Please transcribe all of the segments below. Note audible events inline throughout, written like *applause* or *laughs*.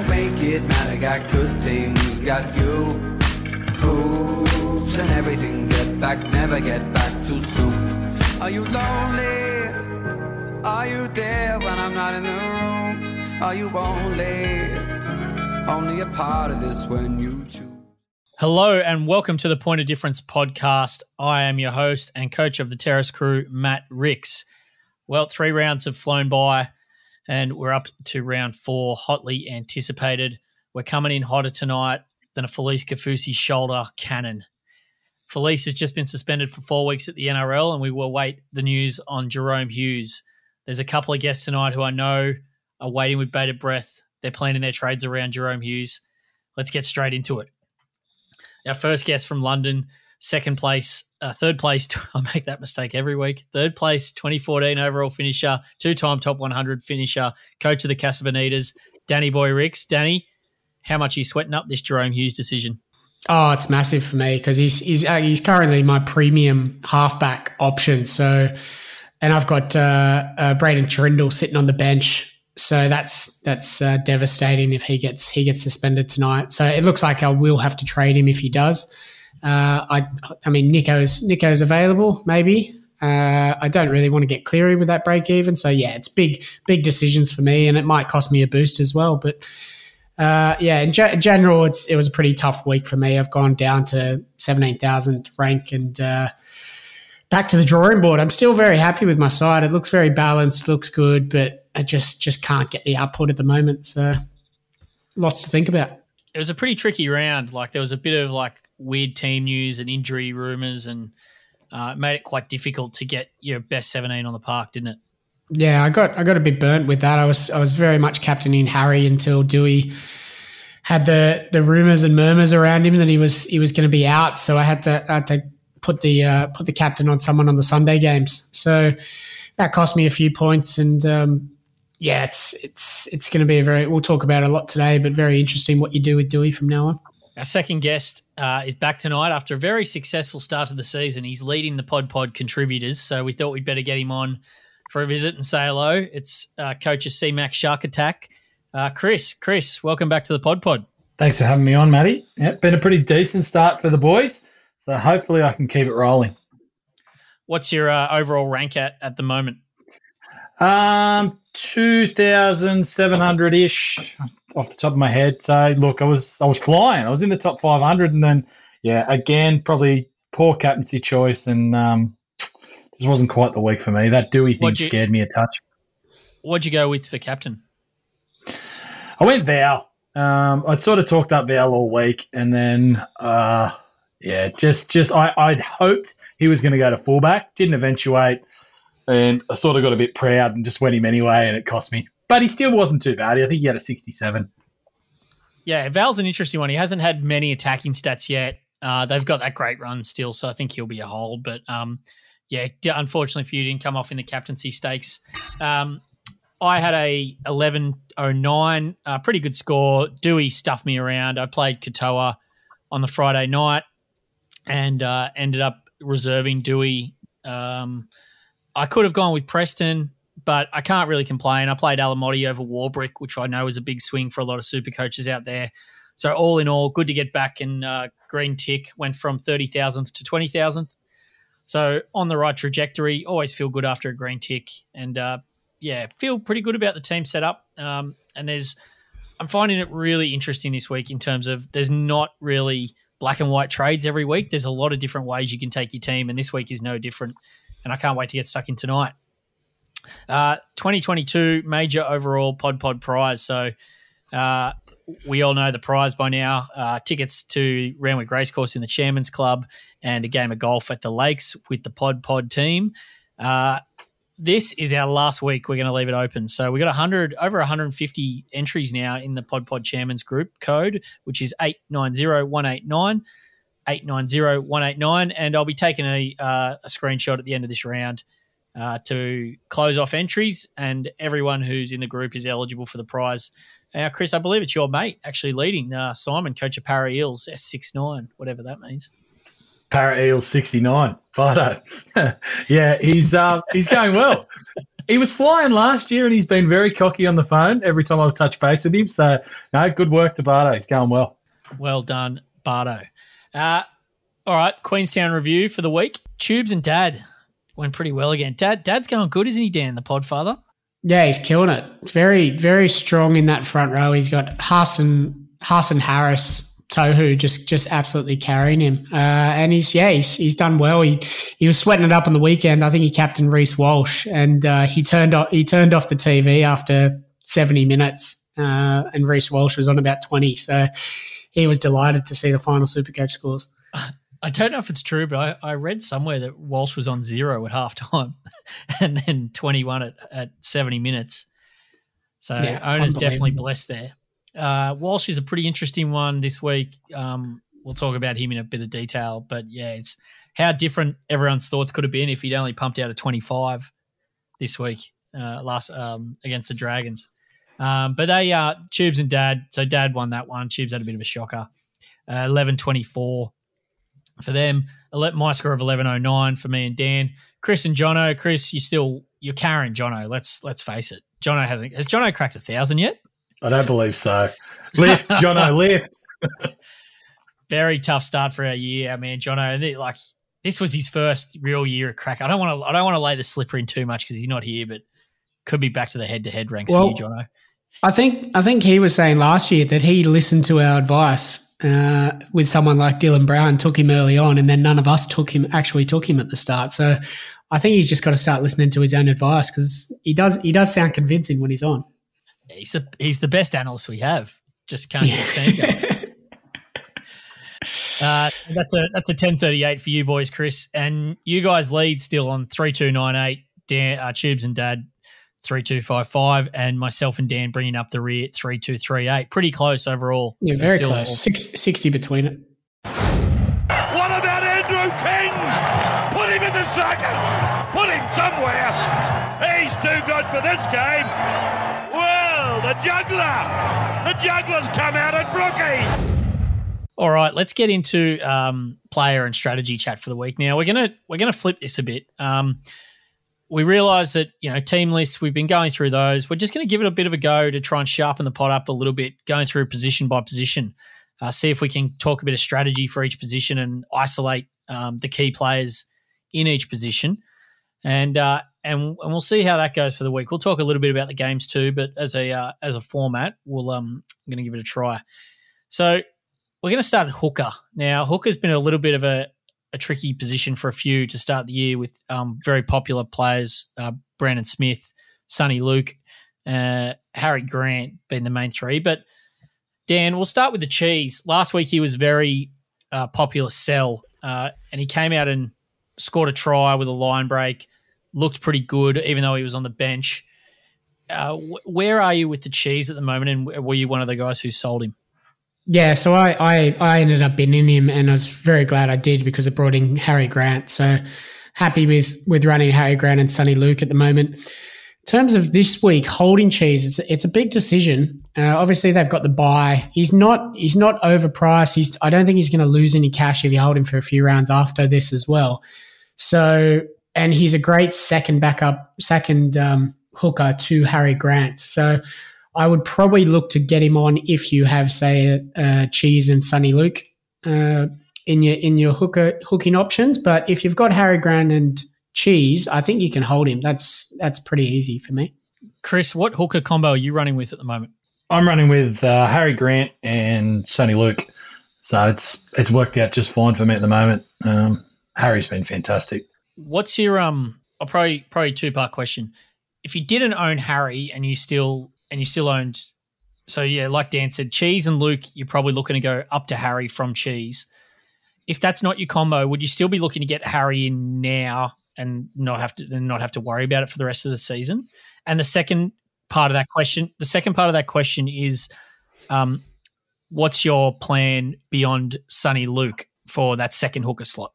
don't make it matter. Got good things, got you. Hoops and everything. Get back, never get back too soon. Are you lonely? Are you there when I'm not in the room? Are you only, only a part of this when you choose? Hello and welcome to the Point of Difference podcast. I am your host and coach of the Terrace crew, Matt Ricks. Well, three rounds have flown by and we're up to round four, hotly anticipated. We're coming in hotter tonight than a Felise Kaufusi shoulder cannon. Felise has just been suspended for four weeks at the NRL, and we will wait the news on Jahrome Hughes. There's a couple of guests tonight who I know are waiting with bated breath. They're planning their trades around Jahrome Hughes. Let's get straight into it. Our first guest from London, second place, uh, third place. *laughs* I make that mistake every week. Third place, 2014 overall finisher, two time top 100 finisher, coach of the Casa Bonitas, Danny Boy Ricks. Danny, how much are you sweating up this Jahrome Hughes decision? Oh, it's massive for me because he's he's uh, he's currently my premium halfback option. So, and I've got uh, uh, Braydon Trindall sitting on the bench. So that's that's uh, devastating if he gets he gets suspended tonight. So it looks like I will have to trade him if he does. Uh, I I mean Nicho's Nicho's available maybe. Uh, I don't really want to get Cleary with that break even. So yeah, it's big big decisions for me, and it might cost me a boost as well. But uh, yeah, in ge- general, it's it was a pretty tough week for me. I've gone down to seventeen thousand rank and uh, back to the drawing board. I'm still very happy with my side. It looks very balanced, looks good, but I just just can't get the output at the moment. So lots to think about. It was a pretty tricky round. Like there was a bit of like weird team news and injury rumors, and uh, it made it quite difficult to get your best seventeen on the park, didn't it? Yeah, I got I got a bit burnt with that. I was I was very much captaining Harry until Dewey had the the rumors and murmurs around him that he was he was going to be out. So I had to I had to put the uh, put the captain on someone on the Sunday games. So that cost me a few points, and um, yeah, it's it's it's going to be a very we'll talk about a lot today, but very interesting what you do with Dewey from now on. Our second guest uh, is back tonight after a very successful start of the season. He's leading the Pod Pod contributors, so we thought we'd better get him on for a visit and say hello. It's uh, Coach of CMAX Shark Attack, uh, Chris. Chris, welcome back to the Pod Pod. Thanks for having me on, Matty. Yeah, been a pretty decent start for the boys, so hopefully I can keep it rolling. What's your uh, overall rank at at the moment? Um, two thousand seven hundred ish off the top of my head. So look, I was I was flying. I was in the top five hundred, and then yeah, again probably poor captaincy choice, and um, this wasn't quite the week for me. That Doueihi thing you, scared me a touch. What'd you go with for captain? I went Val. Um, I'd sort of talked up Val all week, and then uh, yeah, just just I, I'd hoped he was going to go to fullback. Didn't eventuate, and I sort of got a bit proud and just went him anyway, and it cost me. But he still wasn't too bad. I think he had a sixty-seven. Yeah, Val's an interesting one. He hasn't had many attacking stats yet. Uh, they've got that great run still, so I think he'll be a hold. But um, yeah, unfortunately for you, didn't come off in the captaincy stakes. Um, I had a 11.09, uh, pretty good score. Dewey stuffed me around. I played Katoa on the Friday night and uh, ended up reserving Dewey. Um, I could have gone with Preston, but I can't really complain. I played Alamoti over Warbrick, which I know is a big swing for a lot of super coaches out there. So all in all, good to get back and uh, green tick went from 30,000th to 20,000th. So on the right trajectory. Always feel good after a green tick, and uh, yeah, feel pretty good about the team setup. Um, and there's, I'm finding it really interesting this week in terms of there's not really black and white trades every week. There's a lot of different ways you can take your team, and this week is no different. And I can't wait to get stuck in tonight. Uh, 2022 major overall Pod Pod prize. So uh, we all know the prize by now. Uh, tickets to Randwick Racecourse in the Chairman's Club and a game of golf at the Lakes with the Pod Pod team. Uh, this is our last week. We're going to leave it open. So we got 100 over 150 entries now in the Pod Pod Chairman's group code, which is 890189. 890189 and I'll be taking a, uh, a screenshot at the end of this round uh, to close off entries and everyone who's in the group is eligible for the prize now, Chris, I believe it's your mate actually leading uh, Simon, coach of Para Eels S69, whatever that means. Para Eels 69, Fido. *laughs* yeah, he's uh, he's going well. he was flying last year, and he's been very cocky on the phone every time I've touched base with him. So, no, good work to Bardo. He's going well. Well done, Bardo. Uh, all right, Queenstown review for the week. Tubes and Dad went pretty well again. Dad, Dad's going good, isn't he, Dan, the Podfather? Yeah, he's killing it. Very, very strong in that front row. He's got Hassan, Hassan Harris, Tohu just just absolutely carrying him. Uh, and he's yeah, he's, he's done well. He he was sweating it up on the weekend. I think he captained Reece Walsh, and uh, he turned off he turned off the TV after seventy minutes, uh, and Reece Walsh was on about twenty. So he was delighted to see the final Supercoach scores. *laughs* I don't know if it's true, but I, I read somewhere that Walsh was on zero at halftime, *laughs* and then twenty one at, at seventy minutes. So yeah, owners definitely blessed there. Uh, Walsh is a pretty interesting one this week. Um, we'll talk about him in a bit of detail, but yeah, it's how different everyone's thoughts could have been if he'd only pumped out a 25 this week uh, last um, against the Dragons. Um, but they uh, Tubes and Dad. So Dad won that one. Tubes had a bit of a shocker. Uh, 11-24 for them. My score of 11-09 for me and Dan. Chris and Jono. Chris, you still you're carrying Jono. Let's let's face it. Jono hasn't has Jono cracked a thousand yet? I don't believe so. Lift, *laughs* Jono, lift. Very tough start for our year, man. Jono, like this was his first real year of crack. I don't want to. I don't want to lay the slipper in too much because he's not here, but could be back to the head-to-head ranks well, for you, Jono. I think. I think he was saying last year that he listened to our advice uh, with someone like Dylan Brown, took him early on, and then none of us took him. Actually, took him at the start. So I think he's just got to start listening to his own advice because he does. He does sound convincing when he's on he's the he's the best analyst we have. Just can't get stand *laughs* uh, that's a that's a ten thirty eight for you boys, Chris, and you guys lead still on three two nine eight. Dan, uh, Tubes and Dad three two five five, and myself and Dan bringing up the rear three two three eight. Pretty close overall. Yeah, so very close. Six, 60 between it. What about Andrew King? Put him in the circus. Put him somewhere. He's too good for this game Well, the juggler. The juggler's come out at Brookie. All right, let's get into um, player and strategy chat for the week. Now we're gonna we're gonna flip this a bit. Um, we realise that you know team lists. We've been going through those. We're just going to give it a bit of a go to try and sharpen the pot up a little bit, going through position by position. Uh, see if we can talk a bit of strategy for each position and isolate um, the key players in each position. And uh, and and we'll see how that goes for the week. We'll talk a little bit about the games too, but as a uh, as a format, we'll um I'm going to give it a try. So we're going to start at hooker. Now hooker's been a little bit of a, a tricky position for a few to start the year with um, very popular players, uh, Brandon Smith, Soni Luke, uh, Harry Grant being the main three. But Dan, we'll start with the cheese. Last week he was very uh, popular sell, uh, and he came out and scored a try with a line break looked pretty good, even though he was on the bench. Uh, where are you with the cheese at the moment, and were you one of the guys who sold him? Yeah, so I, I, I ended up bidding him, and I was very glad I did because it brought in Harry Grant. So happy with with running Harry Grant and Soni Luke at the moment. In terms of this week holding cheese, it's it's a big decision. Uh, obviously, they've got the buy. He's not he's not overpriced. He's I don't think he's going to lose any cash if you hold him for a few rounds after this as well. So and he's a great second backup, second um, hooker to Harry Grant. So I would probably look to get him on if you have, say, uh, Cheese and Soni Luke uh, in your in your hooker hooking options. But if you've got Harry Grant and Cheese, I think you can hold him. That's that's pretty easy for me. Chris, what hooker combo are you running with at the moment? I'm running with uh, Harry Grant and Soni Luke. So it's it's worked out just fine for me at the moment. Um, Harry's been fantastic. What's your um? I'll probably probably two part question. If you didn't own Harry and you still and you still owned, so yeah, like Dan said, Cheese and Luke, you're probably looking to go up to Harry from Cheese. If that's not your combo, would you still be looking to get Harry in now and not have to and not have to worry about it for the rest of the season? And the second part of that question, the second part of that question is, um, what's your plan beyond Soni Luke for that second hooker slot?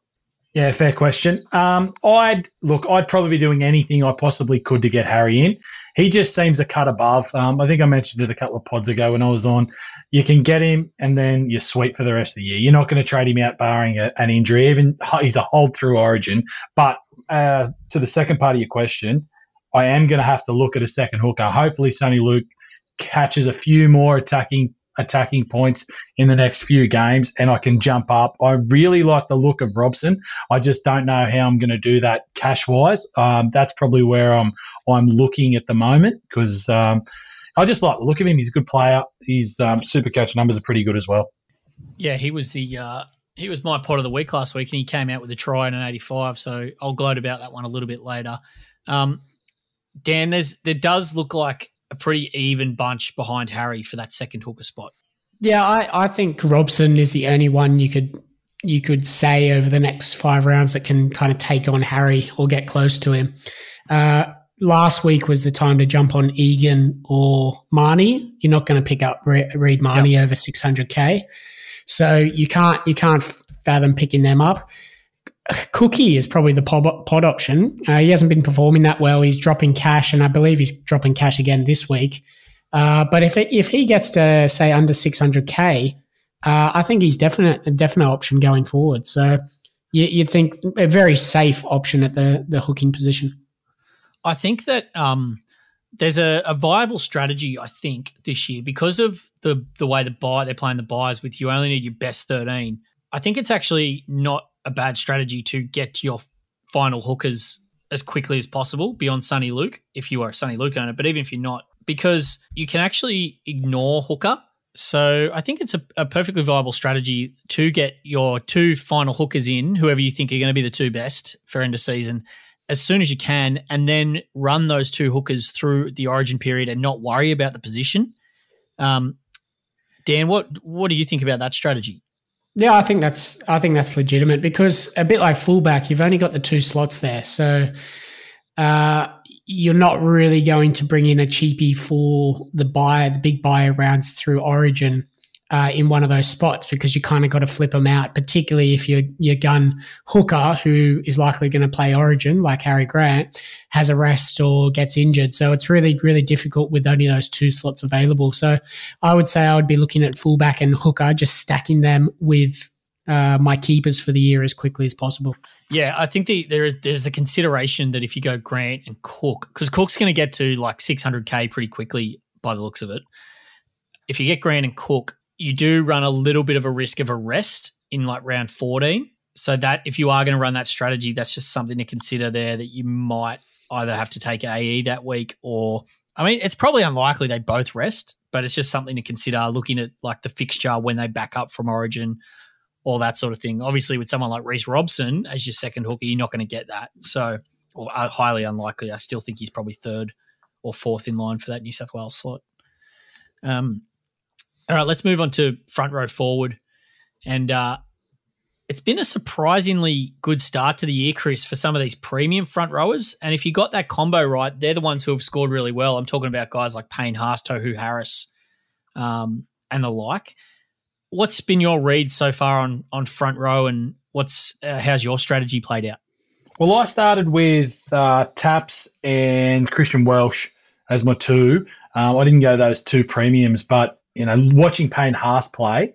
Yeah, fair question. Um, I'd look. I'd probably be doing anything I possibly could to get Harry in. He just seems a cut above. Um, I think I mentioned it a couple of pods ago when I was on. You can get him, and then you're sweet for the rest of the year. You're not going to trade him out barring a, an injury. Even he's a hold through Origin. But uh, to the second part of your question, I am going to have to look at a second hooker. Hopefully, Soni Luke catches a few more attacking attacking points in the next few games and I can jump up. I really like the look of Robson. I just don't know how I'm going to do that cash wise. Um, that's probably where I'm I'm looking at the moment because um, I just like the look of him. He's a good player. His um, super coach numbers are pretty good as well. Yeah, he was the uh, he was my pot of the week last week, and he came out with a try and an 85. So I'll gloat about that one a little bit later. Um, Dan, there's there does look like a pretty even bunch behind Harry for that second hooker spot. Yeah, I, I think Robson is the only one you could you could say over the next five rounds that can kind of take on Harry or get close to him. Uh, last week was the time to jump on Egan or Mahoney. You're not going to pick up Reed Mahoney yep. over 600k, so you can't you can't fathom picking them up. Cookie is probably the pod, option. Uh, he hasn't been performing that well. He's dropping cash, and I believe he's dropping cash again this week. Uh, but if it, if he gets to say under 600k, uh, I think he's definite a definite option going forward. So you, would think a very safe option at the the hooking position. I think that um, there's a, a, viable strategy. I think this year because of the the way the buy they're playing the buys with you only need your best 13. I think it's actually not a bad strategy to get to your final hookers as quickly as possible beyond Soni Luke, if you are a Soni Luke owner, but even if you're not, because you can actually ignore hooker. So I think it's a, a perfectly viable strategy to get your two final hookers in, whoever you think are going to be the two best for end of season, as soon as you can, and then run those two hookers through the origin period and not worry about the position. Um, Dan, what what do you think about that strategy? Yeah, I think that's I think that's legitimate because a bit like fullback, you've only got the two slots there, so uh, you're not really going to bring in a cheapie for the buy the big buyer rounds through Origin uh, in one of those spots because you kind of got to flip them out, particularly if your your gun hooker, who is likely going to play Origin, like Harry Grant, has a rest or gets injured. So it's really really difficult with only those two slots available. So I would say I would be looking at fullback and hooker, just stacking them with uh, my keepers for the year as quickly as possible. Yeah, I think the, there is there's a consideration that if you go Grant and Cook, because Cook's going to get to like 600k pretty quickly by the looks of it. If you get Grant and Cook, you do run a little bit of a risk of arrest in like round 14. So that if you are going to run that strategy, that's just something to consider there that you might either have to take AE that week or I mean, it's probably unlikely they both rest, but it's just something to consider looking at like the fixture when they back up from origin, all that sort of thing. Obviously, with someone like Reece Robson as your second hooker, you're not going to get that. So, or uh, highly unlikely. I still think he's probably third or fourth in line for that New South Wales slot. Um, all right, let's move on to front row forward. And uh, it's been a surprisingly good start to the year, Chris, for some of these premium front rowers. And if you got that combo right, they're the ones who have scored really well. I'm talking about guys like Payne Haas, Tohu Harris, um, and the like. What's been your read so far on on front row, and what's uh, how's your strategy played out? Well, I started with uh, Taps and Christian Welch as my two. Um, I didn't go those two premiums, but you know, watching Payne Haas play,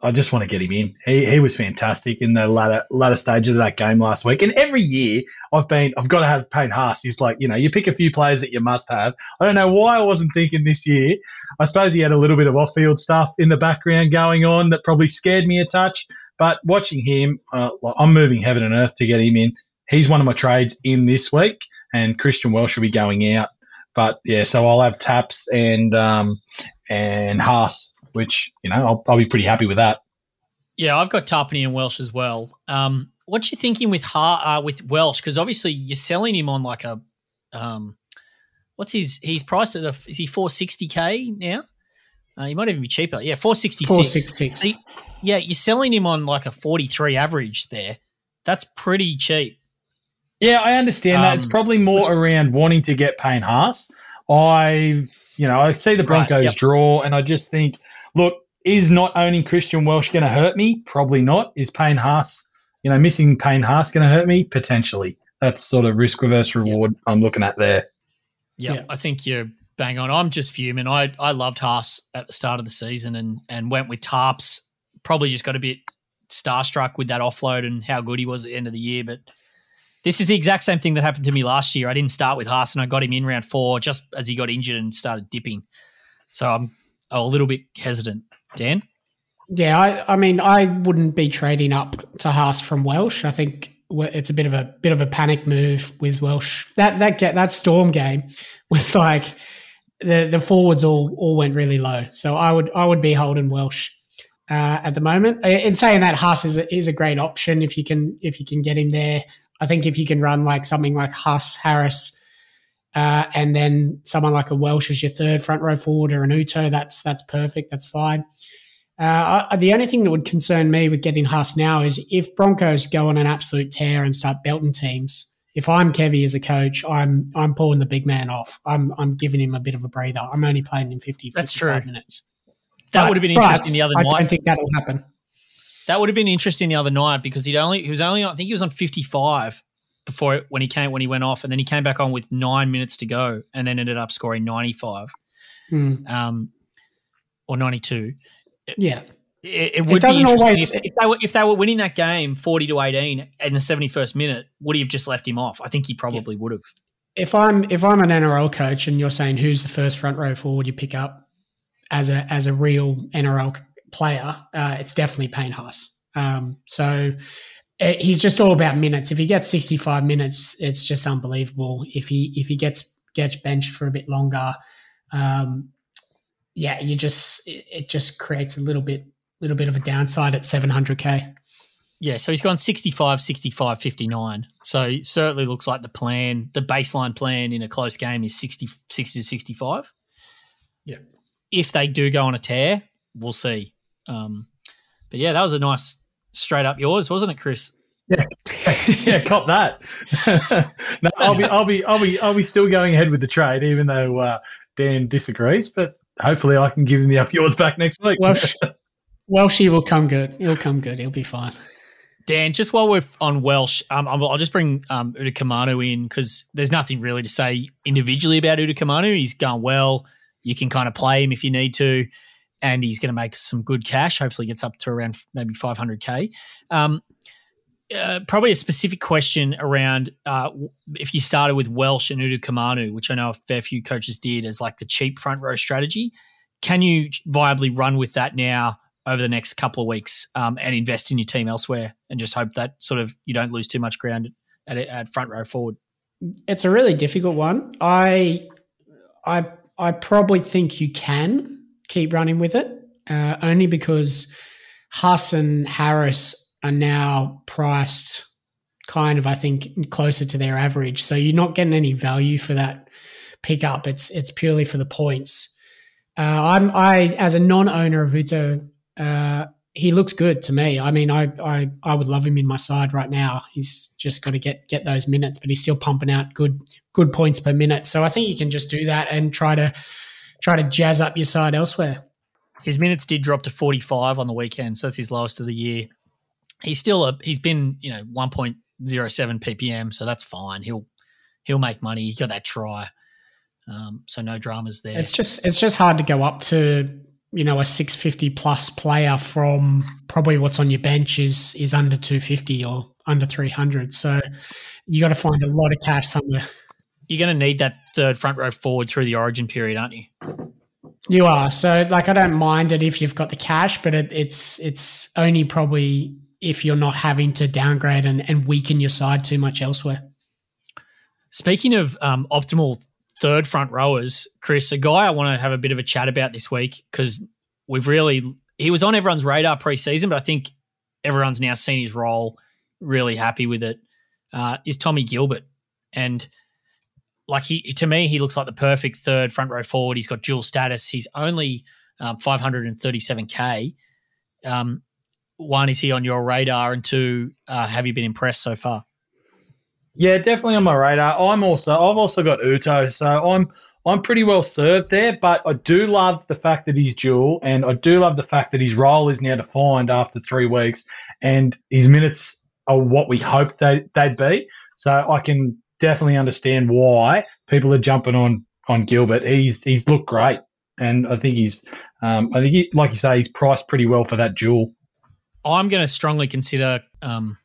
I just want to get him in. He, he was fantastic in the latter latter stages of that game last week. And every year I've been I've got to have Payne Haas. He's like, you know, you pick a few players that you must have. I don't know why I wasn't thinking this year. I suppose he had a little bit of off field stuff in the background going on that probably scared me a touch. But watching him, uh, I'm moving heaven and earth to get him in. He's one of my trades in this week, and Christian Welch will be going out. But yeah, so I'll have Taps and um, and Haas, which you know I'll, I'll be pretty happy with that. Yeah, I've got Tapine and Welch as well. Um, what you thinking with ha- uh, with Welch? Because obviously you're selling him on like a um, what's his he's priced at a, is he four sixty k now? Uh, he might even be cheaper. Yeah, four sixty six. Four six six. Yeah, you're selling him on like a forty three average there. That's pretty cheap. Yeah, I understand um, that. It's um, probably more which, around wanting to get Payne Haas. I you know, I see the Broncos right, yep. draw, and I just think, look, is not owning Christian Welch going to hurt me? Probably not. Is Payne Haas, you know, missing Payne Haas going to hurt me? Potentially. That's sort of risk reverse reward yep. I'm looking at there. Yep, yeah, I think you're bang on. I'm just fuming. I I loved Haas at the start of the season and and went with Tarps. Probably just got a bit starstruck with that offload and how good he was at the end of the year, but This is the exact same thing that happened to me last year. I didn't start with Haas and I got him in round four just as he got injured and started dipping. So I'm a little bit hesitant. Dan? Yeah, I, I mean, I wouldn't be trading up to Haas from Welch. I think it's a bit of a bit of a panic move with Welch. That that get that Storm game *laughs* was like the the forwards all all went really low. So I would I would be holding Welch uh, at the moment. In saying that, Haas is a, is a great option if you can if you can get him there. I think if you can run like something like Haas Harris. Uh, and then someone like a Welch as your third front row forward or an Uto, that's that's perfect. That's fine. Uh, I, the only thing that would concern me with getting Haas now is if Broncos go on an absolute tear and start belting teams. If I'm Kevy as a coach, I'm I'm pulling the big man off. I'm I'm giving him a bit of a breather. I'm only playing him 50, That's true. minutes. That but, would have been interesting the other I night. I don't think that'll happen. That would have been interesting the other night because he'd only he was only I think he was on 55 before when he came when he went off, and then he came back on with nine minutes to go, and then ended up scoring 95, mm. um, or 92. Yeah. It, it would it doesn't always if, if, they were if they were winning that game forty to eighteen in the seventy first minute, would he have just left him off? I think he probably yeah. would have. If I'm if I'm an NRL coach and you're saying who's the first front row forward you pick up as a as a real NRL player, uh, it's definitely Payne Haas. Um, so it, uh, he's just all about minutes. If he gets sixty five minutes, it's just unbelievable. If he if he gets gets benched for a bit longer, um, yeah, you just it just creates a little bit little bit of a downside at 700k. Yeah, so he's gone 65, 65, 59. So certainly looks like the plan, the baseline plan in a close game is 60, 60 to 65. Yeah. If they do go on a tear, we'll see. Um, but yeah, that was a nice straight up yours, wasn't it, Chris? Yeah, *laughs* yeah, cop that. *laughs* no, I'll be, I'll be, I'll be, I'll be still going ahead with the trade, even though uh, Dan disagrees. But hopefully I can give him the up yours back next week. Welch, *laughs* Welshie will come good. He'll come good. He'll be fine. Dan, just while we're on Welch, um, I'll just bring um, Utoikamanu in because there's nothing really to say individually about Utoikamanu. He's gone well. You can kind of play him if you need to, and he's going to make some good cash. Hopefully, gets up to around maybe 500k. Um, uh, probably a specific question around uh, if you started with Welch and Utoikamanu, which I know a fair few coaches did as like the cheap front row strategy. Can you viably run with that now over the next couple of weeks um, and invest in your team elsewhere and just hope that sort of you don't lose too much ground at, at front row forward? It's a really difficult one. I, I, I probably think you can keep running with it, uh, only because Haas and Harris are now priced kind of, I think, closer to their average. So you're not getting any value for that pickup. It's it's purely for the points. Uh, I'm I as a non-owner of Uto, uh, he looks good to me. I mean, I, I I would love him in my side right now. He's just got to get get those minutes, but he's still pumping out good good points per minute. So I think you can just do that and try to try to jazz up your side elsewhere. His minutes did drop to 45 on the weekend, so that's his lowest of the year he's still a he's been you know 1.07 ppm, so that's fine. He'll he'll make money. He got that try, um, so no dramas there. It's just it's just hard to go up to you know a 650 plus player from probably what's on your bench is is under 250 or under 300. So you got to find a lot of cash somewhere. You're going to need that third front row forward through the origin period, aren't you? You are. So like I don't mind it if you've got the cash, but it, it's it's only probably if you're not having to downgrade and, and weaken your side too much elsewhere. Speaking of um, optimal third front rowers, Chris, a guy I want to have a bit of a chat about this week because we've really he was on everyone's radar preseason, but I think everyone's now seen his role, really happy with it. Uh, is Tommy Gilbert, and like he to me, he looks like the perfect third front row forward. He's got dual status. He's only um, 537k. Um, one, is he on your radar? And two, uh, have you been impressed so far? Yeah, definitely on my radar. I'm also I've also got Uto, so I'm I'm pretty well served there. But I do love the fact that he's dual, and I do love the fact that his role is now defined after three weeks, and his minutes are what we hoped they they'd be. So I can definitely understand why people are jumping on on Gilbert. He's he's looked great, and I think he's um, I think he, like you say he's priced pretty well for that dual. I'm going to strongly consider um,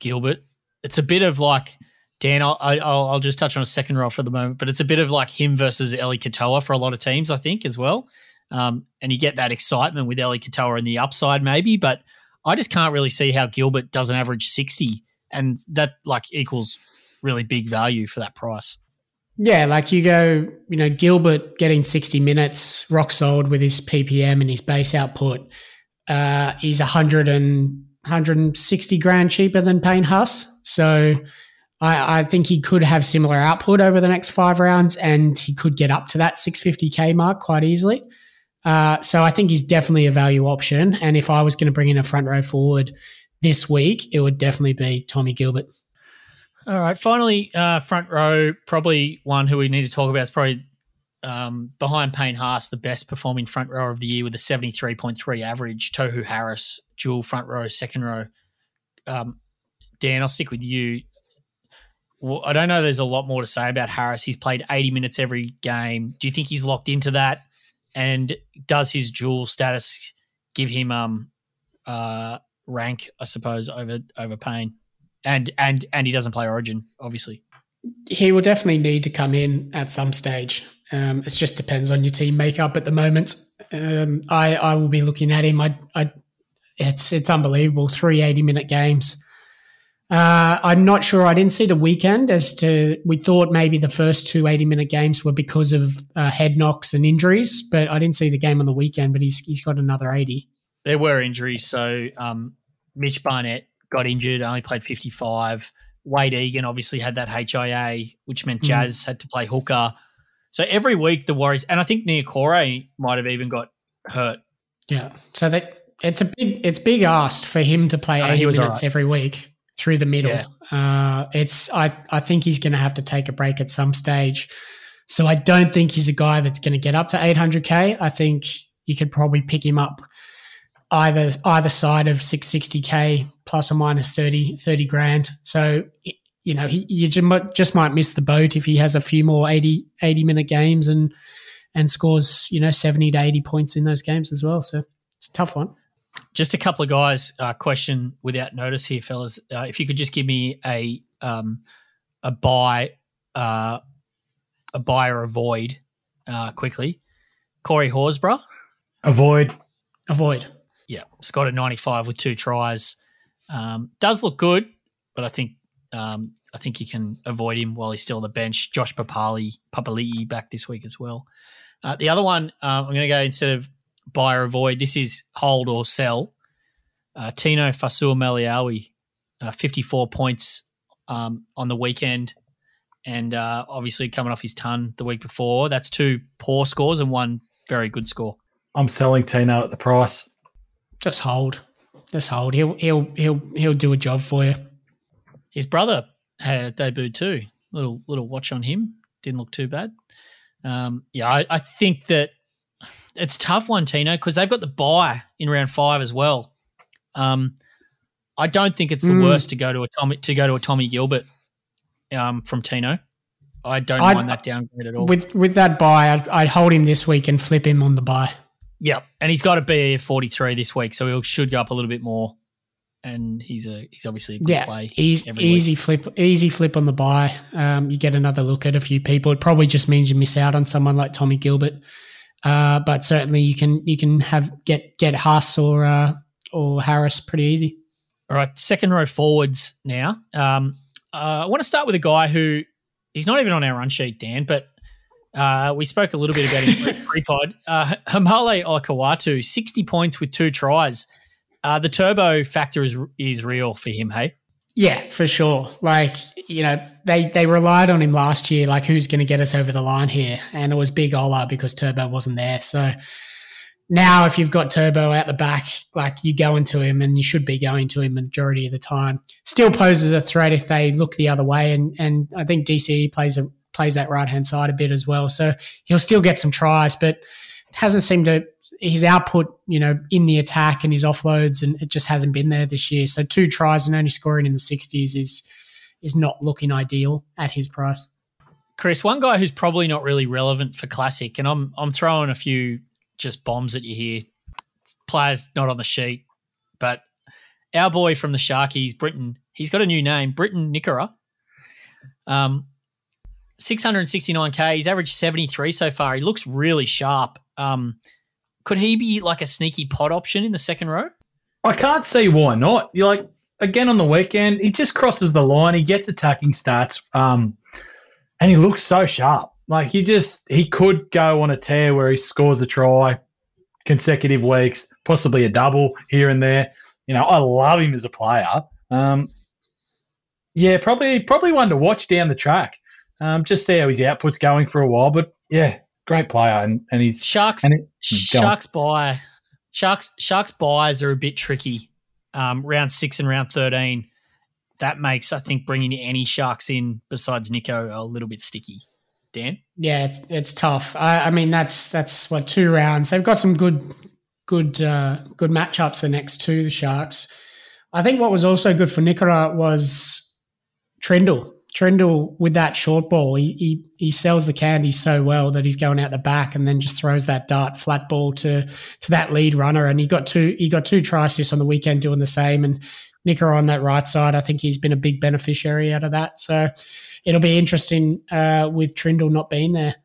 Gilbert. It's a bit of like Dan, I'll, I'll, I'll just touch on a second row for the moment, but it's a bit of like him versus Eli Katoa for a lot of teams, I think, as well. Um, and you get that excitement with Eli Katoa in the upside, maybe, but I just can't really see how Gilbert doesn't average 60 and that like equals really big value for that price. Yeah, like you go, you know, Gilbert getting 60 minutes, rock solid with his PPM and his base output. Uh, he's 100 and 160 grand cheaper than Payne Haas. So I, I, think he could have similar output over the next five rounds and he could get up to that 650K mark quite easily. Uh, so I think he's definitely a value option. And if I was going to bring in a front row forward this week, it would definitely be Tommy Gilbert. All right. Finally, uh, front row, probably one who we need to talk about is probably um, behind Payne Haas, the best performing front row of the year with a 73.3 average. Tohu Harris, dual front row, second row. Um, Dan, I'll stick with you. Well, I don't know there's a lot more to say about Harris. He's played 80 minutes every game. Do you think he's locked into that? And does his dual status give him um uh rank, I suppose, over over Payne? And and and he doesn't play Origin, obviously. He will definitely need to come in at some stage. Um, it just depends on your team makeup at the moment. Um, I I will be looking at him. I, I it's it's unbelievable. Three 80 minute games. Uh, I'm not sure. I didn't see the weekend as to, we thought maybe the first two 80 minute games were because of uh, head knocks and injuries, but I didn't see the game on the weekend, but he's, he's got another 80. There were injuries. So, um, Mitch Barnett got injured, only played 55. Wayde Egan obviously had that HIA, which meant hmm. Jazz mm. had to play hooker. So every week the Warriors, and I think Niukore might have even got hurt. Yeah. So that it's a big, it's big asked for him to play 80 minutes right. every week through the middle. Yeah. Uh, it's I I think he's going to have to take a break at some stage. So I don't think he's a guy that's going to get up to 800k. I think you could probably pick him up either either side of 660k plus or minus 30 30 grand. So you know he you just might miss the boat if he has a few more 80 80 minute games and and scores you know 70 to 80 points in those games as well. So it's a tough one. Just a couple of guys. Uh, question without notice here, fellas. Uh, if you could just give me a um, a buy, uh, a buy or avoid uh, quickly. Corey Horsburgh. Avoid. Avoid. Yeah, Scott at 95 with two tries. Um, does look good, but I think um, I think you can avoid him while he's still on the bench. Josh Papali, Papali'i back this week as well. Uh, the other one, uh, I'm going to go instead of buy or avoid. This is hold or sell. Uh, Tino Fa'asuamaleaui, uh, 54 points um, on the weekend, and uh, obviously coming off his ton the week before. That's two poor scores and one very good score. I'm selling Tino at the price. Just hold. Just hold. He'll he'll he'll he'll do a job for you. His brother had a debut too. Little little watch on him. Didn't look too bad. Um, yeah, I, I think that it's tough one, Tino, because they've got the buy in round five as well. Um, I don't think it's the mm. worst to go to a Tommy to go to a Tommy Gilbert um, from Tino. I don't I'd, mind that downgrade at all. With with that buy, I'd, I'd, hold him this week and flip him on the buy. Yeah, and he's got a BE of forty three this week, so he should go up a little bit more. And he's a he's obviously a good yeah, play. Easy week. flip, easy flip on the buy. Um, you get another look at a few people. It probably just means you miss out on someone like Tommy Gilbert. Uh, but certainly you can you can have get get Haas or uh, or Harris pretty easy. All right, second row forwards now. Um, uh, I want to start with a guy who he's not even on our run sheet, Dan, but uh, we spoke a little bit about him *laughs* pre-pod. Uh, Haumole Olakau'atu, 60 points with two tries. Uh, the turbo factor is is real for him, hey? Yeah, for sure. Like, you know, they, they relied on him last year, like who's going to get us over the line here? And it was Big Ola because Turbo wasn't there. So now if you've got Turbo out the back, like you go into him and you should be going to him the majority of the time. Still poses a threat if they look the other way. And, and I think DCE plays a, plays that right hand side a bit as well. So he'll still get some tries, but hasn't seemed to his output, you know, in the attack and his offloads, and it just hasn't been there this year. So two tries and only scoring in the sixties is is not looking ideal at his price. Chris, one guy who's probably not really relevant for classic, and I'm I'm throwing a few just bombs at you here. Players not on the sheet, but our boy from the Sharkies, Britain, he's got a new name, Briton Nikora. Um, 669k. He's averaged 73 so far. He looks really sharp. Um, could he be like a sneaky pot option in the second row? I can't see why not. You're like again on the weekend, he just crosses the line. He gets attacking stats, um, and he looks so sharp. Like he just he could go on a tear where he scores a try consecutive weeks, possibly a double here and there. You know, I love him as a player. Um, yeah, probably probably one to watch down the track. Um, just see how his output's going for a while. But yeah, great player, and, and he's Sharks. and it. Sharks buy. Sharks. Sharks buys are a bit tricky. Um, round six and round thirteen. That makes I think bringing any sharks in besides Nico a little bit sticky. Dan. Yeah, it's, it's tough. I, I mean, that's that's what two rounds. They've got some good, good, uh, good matchups. The next two, the Sharks. I think what was also good for Nikora was Trindall. Trindall with that short ball, he, he he sells the candy so well that he's going out the back and then just throws that dart flat ball to to that lead runner. And he got two he got two tries assists on the weekend doing the same. And Nikora on that right side, I think he's been a big beneficiary out of that. So it'll be interesting uh, with Trindall not being there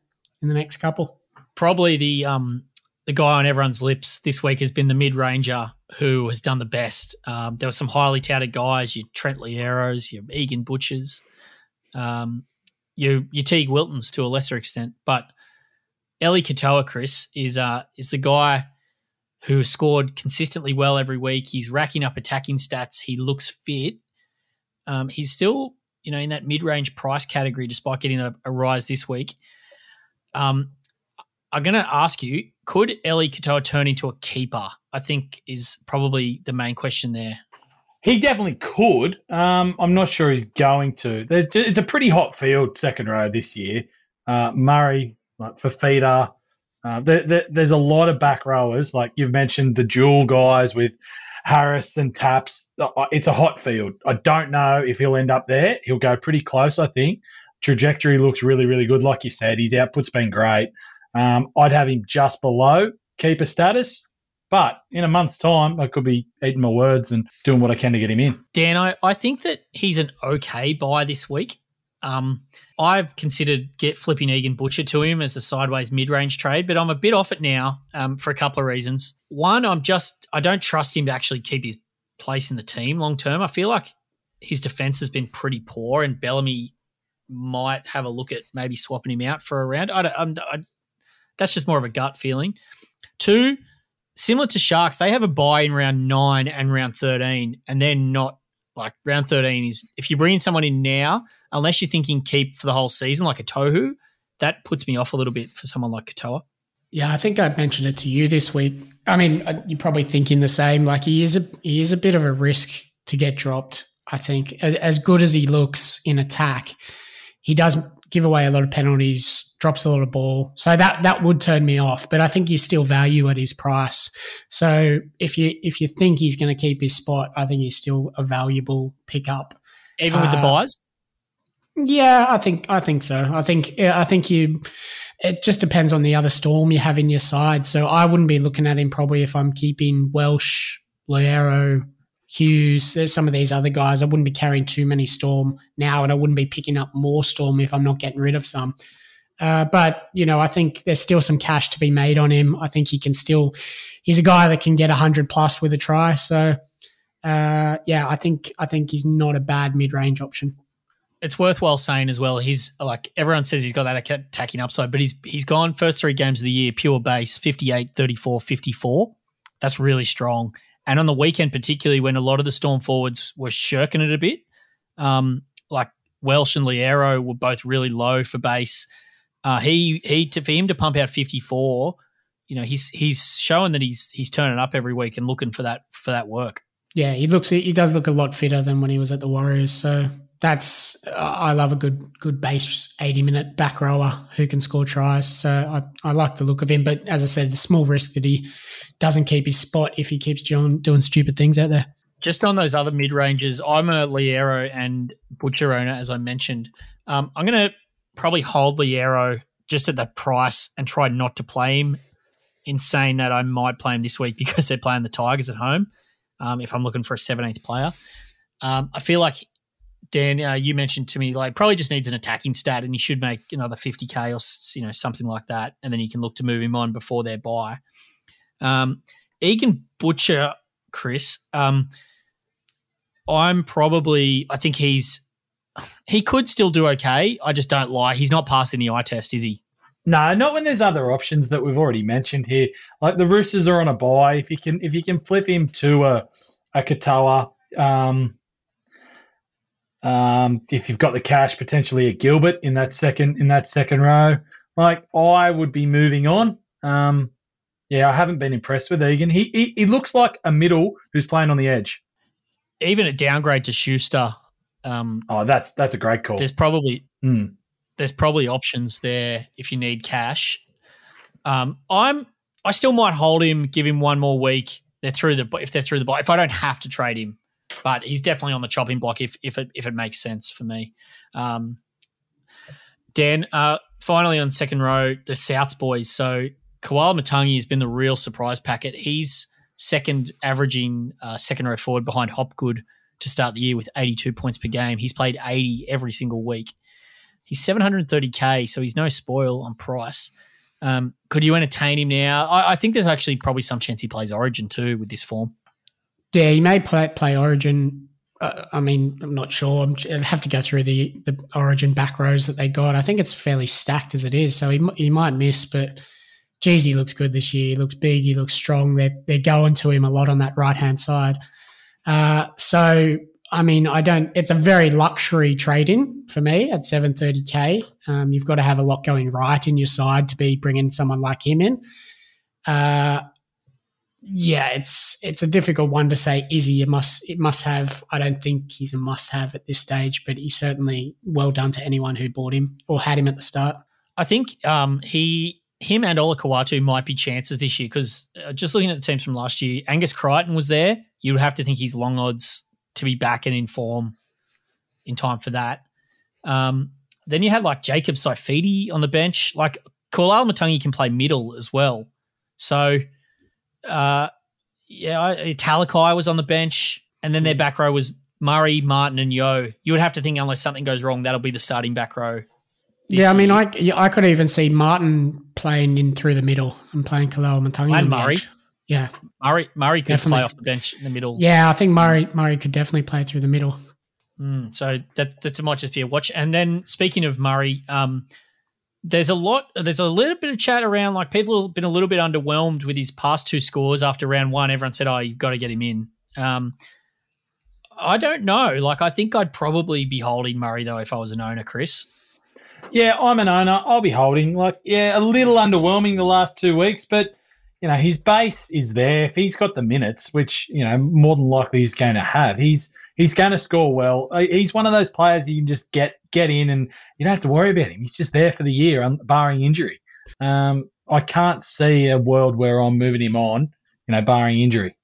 in the next couple. Probably the um the guy on everyone's lips this week has been the mid ranger who has done the best. Um, there were some highly touted guys, your Trent Loieros, your Egan Butchers, um, your your Teague Wiltons to a lesser extent, but Eli Katoa, Chris, is uh is the guy who scored consistently well every week. He's racking up attacking stats. He looks fit. Um, he's still, you know, in that mid-range price category, despite getting a, a rise this week. Um, I'm going to ask you: Could Eli Katoa turn into a keeper? I think is probably the main question there. He definitely could. Um, I'm not sure he's going to. It's a pretty hot field, second row this year. Uh, Murray, like Fifita. Uh, there, there, there's a lot of back rowers, like you've mentioned, the dual guys with Harris and Taps. Uh, It's a hot field. I don't know if he'll end up there. He'll go pretty close, I think. Trajectory looks really, really good. Like you said, his output's been great. Um, I'd have him just below keeper status. But in a month's time, I could be eating my words and doing what I can to get him in. Dan, I, I think that he's an okay buy this week. Um, I've considered get flipping Egan Butcher to him as a sideways mid-range trade, but I'm a bit off it now um, for a couple of reasons. One, I'm just I don't trust him to actually keep his place in the team long term. I feel like his defense has been pretty poor, and Bellamy might have a look at maybe swapping him out for a round. I don't, I'm, I, that's just more of a gut feeling. Two, similar to Sharks, they have a buy in round nine and round 13, and they're not like round 13 is if you're bringing someone in now, unless you're thinking keep for the whole season, like a Tohu, that puts me off a little bit for someone like Katoa. Yeah, I think I mentioned it to you this week. I mean, uh, you're probably thinking the same. Like he is a he is a bit of a risk to get dropped. I think as good as he looks in attack, he does give away a lot of penalties, drops a lot of ball. So that that would turn me off. But I think he's still value at his price. So if you if you think he's going to keep his spot, I think he's still a valuable pickup. Even with the Uh, buys, Yeah, I think I think so. I think I think you. It just depends on the other storm you have in your side. So I wouldn't be looking at him probably if I'm keeping Welch, Loiero, Hughes. There's some of these other guys. I wouldn't be carrying too many storm now, and I wouldn't be picking up more storm if I'm not getting rid of some. Uh, but you know, I think there's still some cash to be made on him. I think he can still. He's a guy that can get hundred plus with a try. So uh, yeah, I think I think he's not a bad mid range option. it's worthwhile saying as well. He's like everyone says he's got that attacking upside, but he's he's gone first three games of the year pure base 58, 34, 54. That's really strong. And on the weekend, particularly when a lot of the Storm forwards were shirking it a bit, um, like Welch and Loiero were both really low for base. Uh, he he to, for him to pump out 54, you know, he's he's showing that he's he's turning up every week and looking for that for that work. Yeah, he looks he does look a lot fitter than when he was at the Warriors. So that's I love a good good base eighty minute back rower who can score tries. So I, I like the look of him. But as I said, the small risk that he doesn't keep his spot if he keeps doing doing stupid things out there. Just on those other mid ranges, I'm a Loiero and Butcher owner, as I mentioned. Um, I'm going to probably hold Loiero just at that price and try not to play him. In saying that, I might play him this week *laughs* because they're playing the Tigers at home. Um, if I'm looking for a 17th player, um, I feel like Dan, uh, you mentioned to me like probably just needs an attacking stat, and he should make another fifty k or you know something like that, and then you can look to move him on before their buy. Um, Egan Butcher, Chris. Um, I'm probably. I think he's. He could still do okay. I just don't like. He's not passing the eye test, is he? No, not when there's other options that we've already mentioned here. Like the Roosters are on a buy. If you can, if you can flip him to a a Katoa, um, um, if you've got the cash, potentially a Gilbert in that second in that second row, like I would be moving on. Um, yeah, I haven't been impressed with Egan. He, he he looks like a middle who's playing on the edge. Even a downgrade to Schuster. Um, Oh, that's that's a great call. there's probably Hmm. there's probably options there if you need cash. Um, I'm I still might hold him, give him one more week. They're through the if they're through the if I don't have to trade him, but he's definitely on the chopping block if if it if it makes sense for me. Um, Dan, uh, finally on second row, the Souths boys. So Koloamatangi has been the real surprise packet. He's second averaging uh, second row forward behind Hopgood to start the year with 82 points per game. He's played 80 every single week. He's 730k, so he's no spoil on price. Um, could you entertain him now? I, I think there's actually probably some chance he plays Origin too with this form. Yeah, he may play play Origin. Uh, I mean, I'm not sure. I'm, I'd have to go through the the Origin back rows that they got. I think it's fairly stacked as it is, so he he might miss. But geez, he looks good this year. He looks big. He looks strong. They're they're going to him a lot on that right hand side. Uh, so I mean, I don't. It's a very luxury trade in for me at 730k. Um, you've got to have a lot going right in your side to be bringing someone like him in. Uh, yeah, it's it's a difficult one to say. Is he a must? It must have. I don't think he's a must have at this stage, but he's certainly well done to anyone who bought him or had him at the start. I think um, he, him, and Olakau'atu might be chances this year because uh, just looking at the teams from last year, Angus Crichton was there. You would have to think he's long odds to be back and in form in time for that. Um, then you had like Jacob Saifiti on the bench. Like Koloamatangi can play middle as well. So, uh, yeah, I, Talakai was on the bench, and then their back row was Murray, Martin, and Yeo. You would have to think unless something goes wrong, that'll be the starting back row. Yeah, I mean, year. I I could even see Martin playing in through the middle and playing Koloamatangi And Murray. edge. Yeah, Murray Murray could Definitely. play off the bench in the middle. yeah, I think Murray Murray could definitely play through the middle. Mm, so that that might just be a watch. And then speaking of Murray, um, there's a lot. There's a little bit of chat around. Like people have been a little bit underwhelmed with his past two scores after round one. Everyone said, "Oh, you've got to get him in." Um, I don't know. Like I think I'd probably be holding Murray though if I was an owner, Chris. Yeah, I'm an owner. I'll be holding. Like, yeah, a little underwhelming the last two weeks, but you know his base is there. If he's got the minutes, which you know more than likely he's going to have, he's he's going to score well. Uh, He's one of those players you can just get get in, and you don't have to worry about him. He's just there for the year, barring injury. Um, I can't see a world where I'm moving him on, you know, barring injury.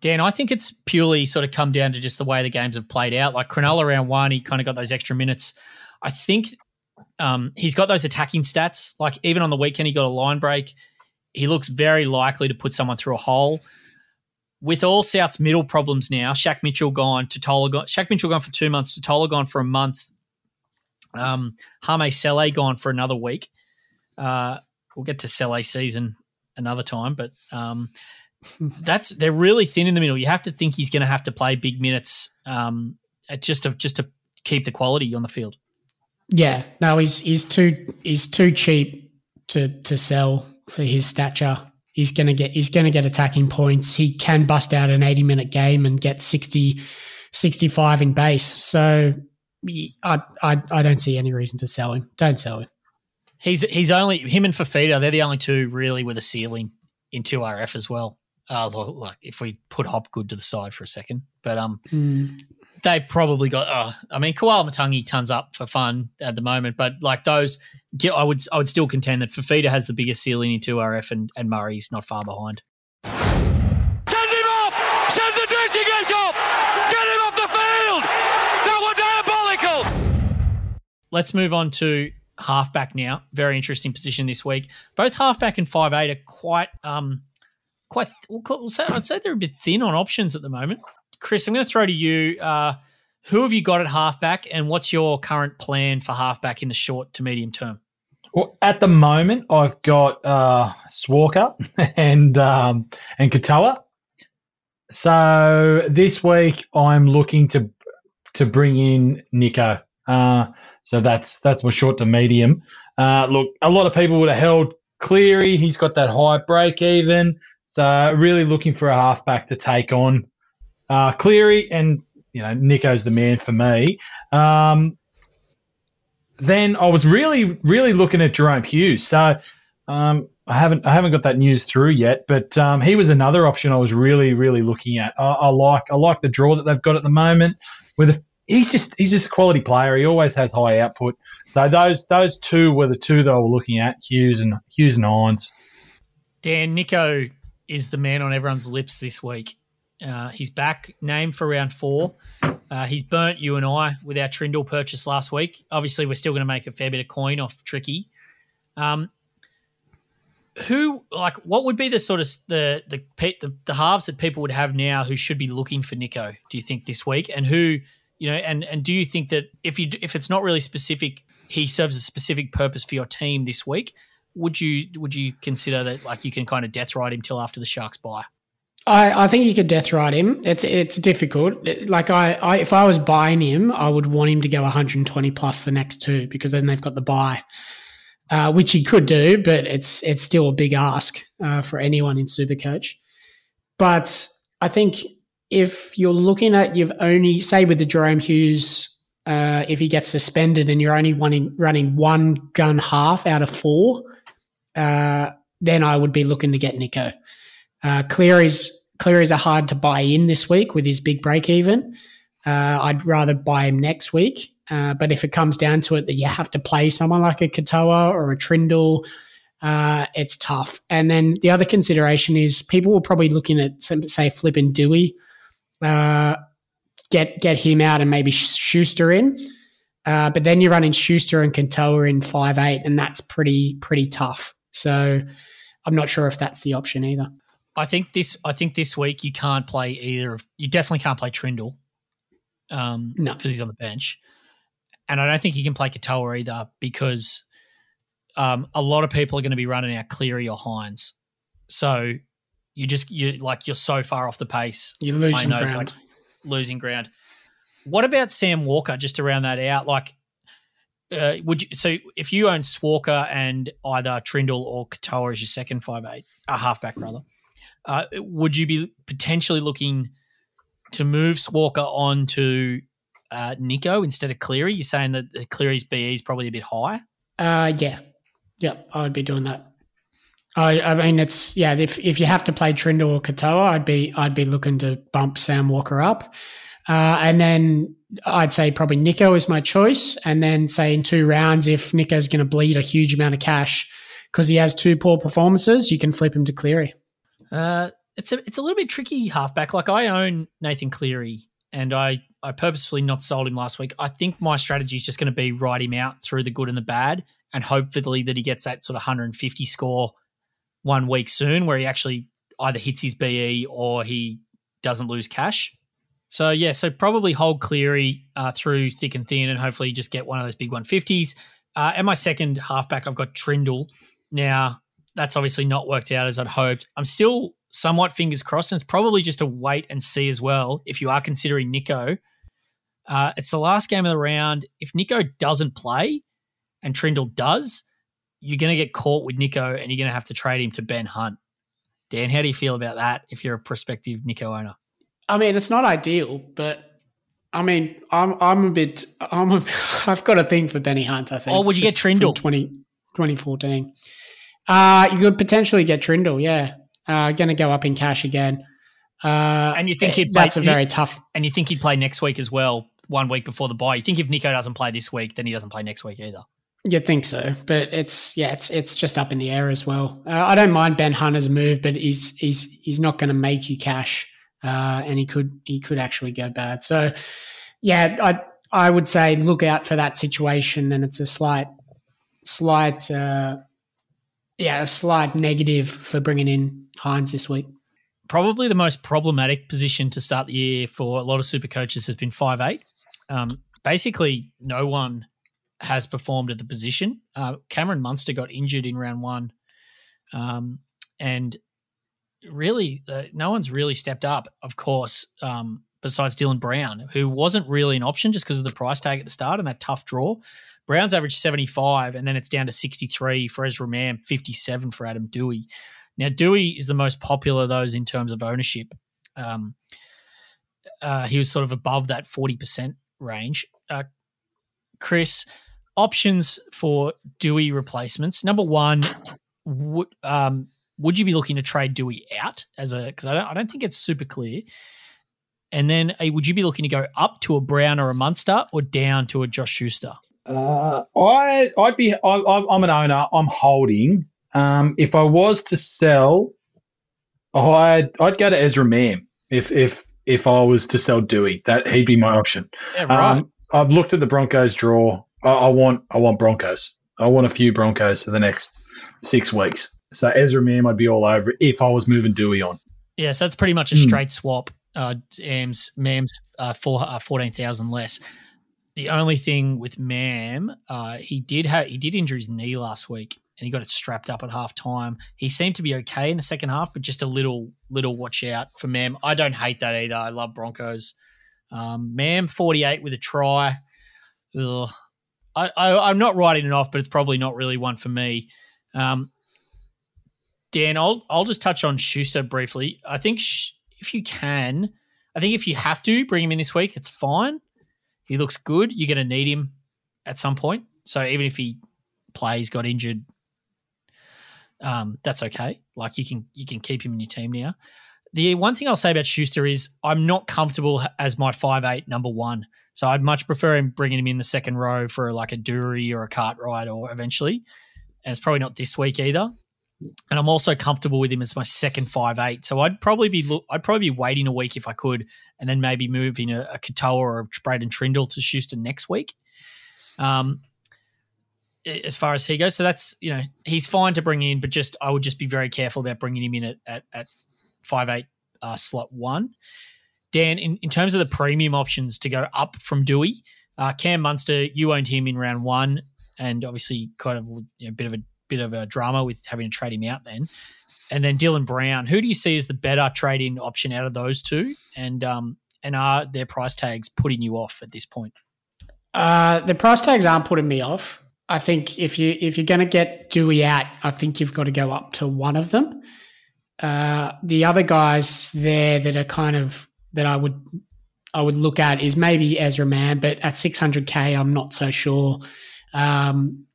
Dan, I think it's purely sort of come down to just the way the games have played out. Like Cronulla round one, he kind of got those extra minutes. I think um, he's got those attacking stats. Like even on the weekend, he got a line break. He looks very likely to put someone through a hole. With all South's middle problems now, Shaq Mitchell gone, Tatola gone. Shaq Mitchell gone for two months, Tatola gone for a month. Um, Hame Sele gone for another week. Uh, we'll get to Sele season another time, but um, *laughs* that's they're really thin in the middle. You have to think he's going to have to play big minutes um, at just to just to keep the quality on the field. Yeah, no, he's he's too he's too cheap to to sell for his stature. He's gonna get he's gonna get attacking points. He can bust out an eighty minute game and get 60, 65 in base. So I I I don't see any reason to sell him. Don't sell him. He's he's only him and Fifita. They're the only two really with a ceiling in two RF as well. Uh, like if we put Hopgood to the side for a second, but um, they've probably got. Uh, I mean, Koloamatangi tons up for fun at the moment, but like those, I would I would still contend that Fifita has the biggest ceiling in two RF, and and Murray's not far behind. Send him off! Send the dirty get off! Get him off the field! That was diabolical! Let's move on to halfback now. Very interesting position this week. Both halfback and five eight are quite um quite. We'll call, we'll say, I'd say they're a bit thin on options at the moment. Chris, I'm going to throw to you. Uh, who have you got at halfback, and what's your current plan for halfback in the short to medium term? Well, at the moment, I've got uh, Swarker *laughs* and um, and Katoa. So this week, I'm looking to to bring in Nico. Uh, so that's that's my short to medium. Uh, look, a lot of people would have held Cleary. He's got that high break even. So really looking for a halfback to take on uh, Cleary, and you know Nico's the man for me. Um, then I was really, really looking at Jahrome Hughes. So um, I haven't, I haven't got that news through yet, but um, he was another option I was really, really looking at. I, I, like, I like the draw that they've got at the moment. With a, he's just, he's just a quality player. He always has high output. So those, those two were the two that I were looking at: Hughes and Hughes and Irons. Dan Nico is the man on everyone's lips this week. Uh, he's back, named for round four. Uh, he's burnt you and I with our Trindall purchase last week. Obviously, we're still going to make a fair bit of coin off Tricky. Um, who like what would be the sort of the, the the the halves that people would have now who should be looking for Nico? Do you think this week, and who you know, and and do you think that if you if it's not really specific, he serves a specific purpose for your team this week? Would you would you consider that like you can kind of death ride him till after the Sharks buy? I, I think you could death ride him. It's it's difficult. Like I, I, if I was buying him, I would want him to go 120 plus the next two because then they've got the buy, uh, which he could do, but it's it's still a big ask uh, for anyone in Supercoach. But I think if you're looking at you've only say with the Jahrome Hughes, uh, if he gets suspended and you're only running running one gun half out of four, uh, then I would be looking to get Nico. Uh, Cleary's Cleary's are hard to buy in this week with his big break even. Uh, I'd rather buy him next week. Uh, but if it comes down to it that you have to play someone like a Katoa or a Trindall, uh, it's tough. And then the other consideration is people were probably looking at say flipping Dewey, uh, get get him out and maybe Schuster in. Uh, but then you're running Schuster and Katoa in five eight, and that's pretty pretty tough. So I'm not sure if that's the option either. I think this. I think this week you can't play either of. You definitely can't play Trindall. Um, no, because he's on the bench, and I don't think you can play Katoa either because um, a lot of people are going to be running out Cleary or Hynes. So you just you like you're so far off the pace. You're losing ground. Like, losing ground. What about Sam Walker? Just to round that out, like uh, would you so if you own Swalker and either Trindall or Katoa as your second five eight, a halfback rather, uh, would you be potentially looking to move Swarker on to uh, Nico instead of Cleary? You're saying that Cleary's BE is probably a bit high. Uh, yeah, yeah, I would be doing that. I, I mean, it's yeah. If if you have to play Trindall or Katoa, I'd be I'd be looking to bump Sam Walker up, uh, and then I'd say probably Nico is my choice, and then say in two rounds, if Nico's going to bleed a huge amount of cash because he has two poor performances, you can flip him to Cleary. Uh, it's a it's a little bit tricky halfback. Like I own Nathan Cleary, and I I purposefully not sold him last week. I think my strategy is just going to be ride him out through the good and the bad, and hopefully that he gets that sort of 150 score one week soon, where he actually either hits his BE or he doesn't lose cash. So yeah, so probably hold Cleary uh, through thick and thin, and hopefully just get one of those big 150s. Uh, and my second halfback, I've got Trindall. Now that's obviously not worked out as I'd hoped. I'm still somewhat fingers crossed, and it's probably just a wait and see as well. If you are considering Nico, uh, it's the last game of the round. If Nico doesn't play and Trindall does, you're going to get caught with Nico, and you're going to have to trade him to Ben Hunt. Dan, how do you feel about that? If you're a prospective Nico owner, I mean, it's not ideal, but I mean, I'm I'm a bit I'm a, *laughs* I've got a thing for Benny Hunt. I think. Or would you get Trindall? 20, 2014. Uh, you could potentially get Trindall, yeah. Uh, going to go up in cash again. Uh, and you think he'd play, that's a very tough. And you think he'd play next week as well, one week before the buy. You think if Nico doesn't play this week, then he doesn't play next week either. You'd think so, but it's yeah, it's it's just up in the air as well. Uh, I don't mind Ben Hunt as a move, but he's he's he's not going to make you cash, uh, and he could he could actually go bad. So yeah, I I would say look out for that situation, and it's a slight slight uh, yeah, a slight negative for bringing in Hynes this week. Probably the most problematic position to start the year for a lot of super coaches has been five eight. Um, basically, no one has performed at the position. Uh, Cameron Munster got injured in round one, um, and really, uh, no one's really stepped up. Of course, um, besides Dylan Brown, who wasn't really an option just because of the price tag at the start and that tough draw. Brown's average 75, and then it's down to 63 for Ezra Mam, 57 for Adam Doueihi. Now, Doueihi is the most popular of those in terms of ownership. Um, uh, he was sort of above that 40% range. Uh, Chris, options for Doueihi replacements. Number one, would um, would you be looking to trade Doueihi out as a because I don't I don't think it's super clear. And then uh, would you be looking to go up to a Brown or a Munster or down to a Josh Schuster? Uh, I I'd be I, I'm an owner. I'm holding. Um, if I was to sell, I'd I'd go to Ezra Mam if if if I was to sell Dewey. That he'd be my option. Yeah, right. Um, I've looked at the Broncos draw. I, I want I want Broncos. I want a few Broncos for the next six weeks. So Ezra Mam, I'd be all over if I was moving Dewey on. Yeah, so that's pretty much a Hmm. straight swap. Uh, Mams, Mams, uh, four, uh, fourteen thousand less. The only thing with Mam, uh, he did he did injure his knee last week, and he got it strapped up at half time. He seemed to be okay in the second half, but just a little little watch out for Mam. I don't hate that either. I love Broncos. Um, Mam forty eight with a try. I, I I'm not writing it off, but it's probably not really one for me. Um, Dan, I'll I'll just touch on Schuster briefly. I think sh- if you can, I think if you have to bring him in this week, it's fine. He looks good. You're going to need him at some point. So even if he plays, got injured, um, that's okay. Like you can you can keep him in your team now. The one thing I'll say about Schuster is I'm not comfortable as my five eight number one. So I'd much prefer him bringing him in the second row for like a Dury or a Cartwright or eventually. And it's probably not this week either and I'm also comfortable with him as my second five eight. So I'd probably be I'd probably be waiting a week if I could, and then maybe moving a, a Katoa or a Braydon Trindall to Schuster next week. Um, as far as he goes, so that's you know he's fine to bring in, but just I would just be very careful about bringing him in at at, at five eight uh, slot one. Dan, in, in terms of the premium options to go up from Dewey, uh, Cam Munster, you owned him in round one, and obviously kind of you know, a bit of a bit of a drama with having to trade him out then. And then Dylan Brown, who do you see as the better trade-in option out of those two? And um, and are their price tags putting you off at this point? Uh, the price tags aren't putting me off. I think if you if you're going to get Dewey out, I think you've got to go up to one of them. Uh, the other guys there that are kind of that I would I would look at is maybe Ezra Mam, but at 600k, I'm not so sure. Um,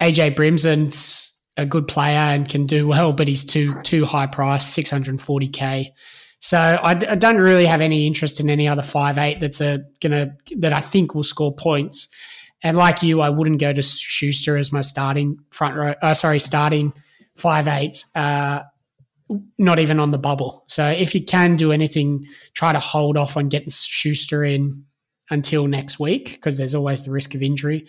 AJ Brimson's a good player and can do well, but he's too too high price, 640k. So I don't really have any interest in any other five eight that's a gonna that I think will score points. And like you, I wouldn't go to Schuster as my starting front row. Uh, sorry, starting five eights. Uh, not even on the bubble. So if you can do anything, try to hold off on getting Schuster in until next week because there's always the risk of injury.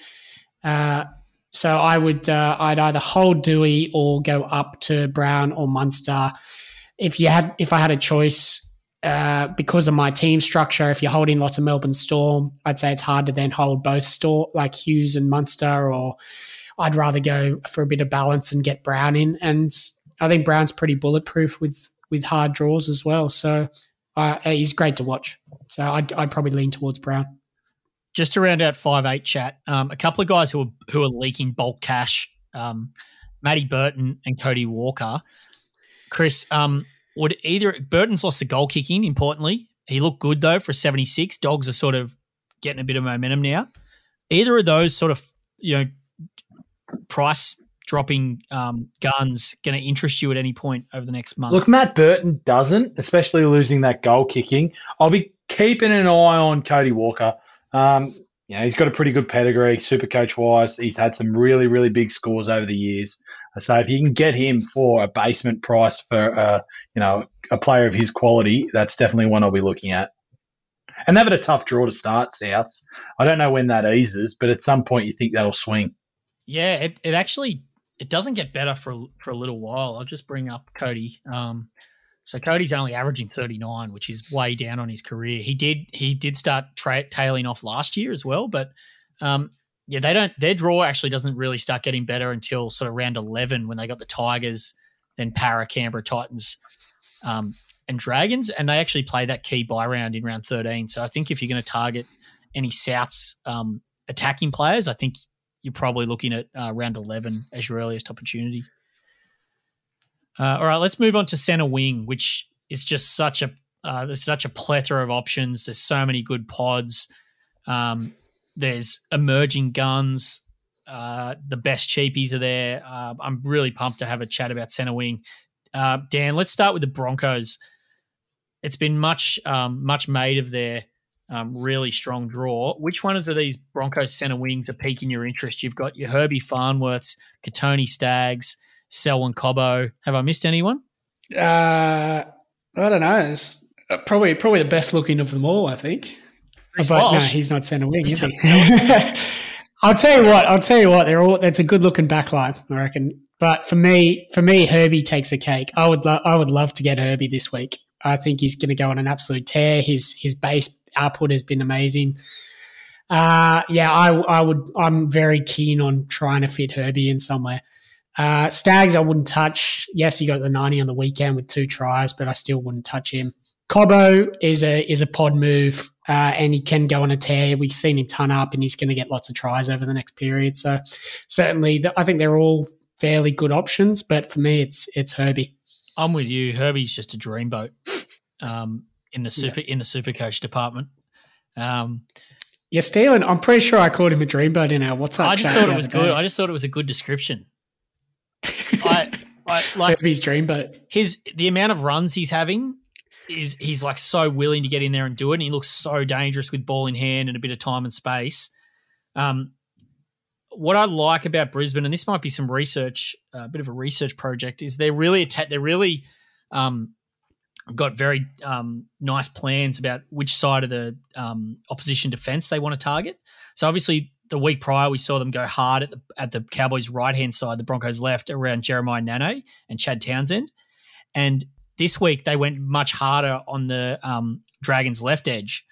Uh, so I would uh, I'd either hold Dewey or go up to Brown or Munster. If you had if I had a choice uh, because of my team structure, if you're holding lots of Melbourne Storm, I'd say it's hard to then hold both store like Hughes and Munster. Or I'd rather go for a bit of balance and get Brown in. And I think Brown's pretty bulletproof with with hard draws as well. So uh, he's great to watch. So I'd, I'd probably lean towards Brown. Just to round out five eight chat, um, a couple of guys who are who are leaking bulk cash, um, Matty Burton and Cody Walker. Chris, um, would either Burton's lost the goal kicking? Importantly, he looked good though for seventy six. Dogs are sort of getting a bit of momentum now. Either of those sort of you know price dropping um, guns going to interest you at any point over the next month? Look, Matt Burton doesn't, especially losing that goal kicking. I'll be keeping an eye on Cody Walker. Um, you know, he's got a pretty good pedigree, super coach wise. He's had some really, really big scores over the years. So if you can get him for a basement price for, uh, you know, a player of his quality, that's definitely one I'll be looking at. And they've had a tough draw to start, Souths. I don't know when that eases, but at some point you think that'll swing. Yeah, it, it actually it doesn't get better for for a little while. I'll just bring up Cody. Um, So Cody's only averaging 39, which is way down on his career. He did he did start tra- tailing off last year as well, but um, yeah, they don't. Their draw actually doesn't really start getting better until sort of round 11 when they got the Tigers, then Parra, Canberra Titans, um, and Dragons, and they actually play that key buy round in round 13. So I think if you're going to target any Souths um, attacking players, I think you're probably looking at uh, round 11 as your earliest opportunity. Uh, all right, let's move on to center wing, which is just such a uh, there's such a plethora of options. There's so many good pods. Um, there's emerging guns. Uh, the best cheapies are there. Uh, I'm really pumped to have a chat about center wing. Uh, Dan, let's start with the Broncos. It's been much um, much made of their um, really strong draw. Which ones of these Broncos center wings are piquing your interest? You've got your Herbie Farnworths, Kotoni Staggs, Selwyn Cobbo. Have I missed anyone? Uh, I don't know. It's uh, probably probably the best looking of them all. I think. Chris but no, he's not centre wing, is he? *laughs* I'll tell you what. I'll tell you what. They're all. That's a good looking backline, I reckon. But for me, for me, Herbie takes a cake. I would. Lo- I would love to get Herbie this week. I think he's going to go on an absolute tear. His his base output has been amazing. Uh, yeah, I, I would. I'm very keen on trying to fit Herbie in somewhere. Uh, Staggs, I wouldn't touch. Yes, he got the 90 on the weekend with two tries, but I still wouldn't touch him. Cobbo is a is a pod move, uh, and he can go on a tear. We've seen him ton up, and he's going to get lots of tries over the next period. So certainly, I think they're all fairly good options. But for me, it's it's Herbie. I'm with you. Herbie's just a dreamboat um, in the super in the super coach department. Um, You're stealing. I'm pretty sure I called him a dreamboat in our WhatsApp. I just chat thought it was good. I just thought it was a good description. I, I like his dream but his the amount of runs he's having is he's like so willing to get in there and do it. And he looks so dangerous with ball in hand and a bit of time and space. Um, what I like about Brisbane, and this might be some research, a bit of a research project, is they're really atta- they're really um, got very um, nice plans about which side of the um, opposition defense they want to target. So obviously, the week prior we saw them go hard at the at the Cowboys' right hand side, the Broncos left around Jeremiah Nanai and Chad Townsend, and this week they went much harder on the um, Dragons' left edge,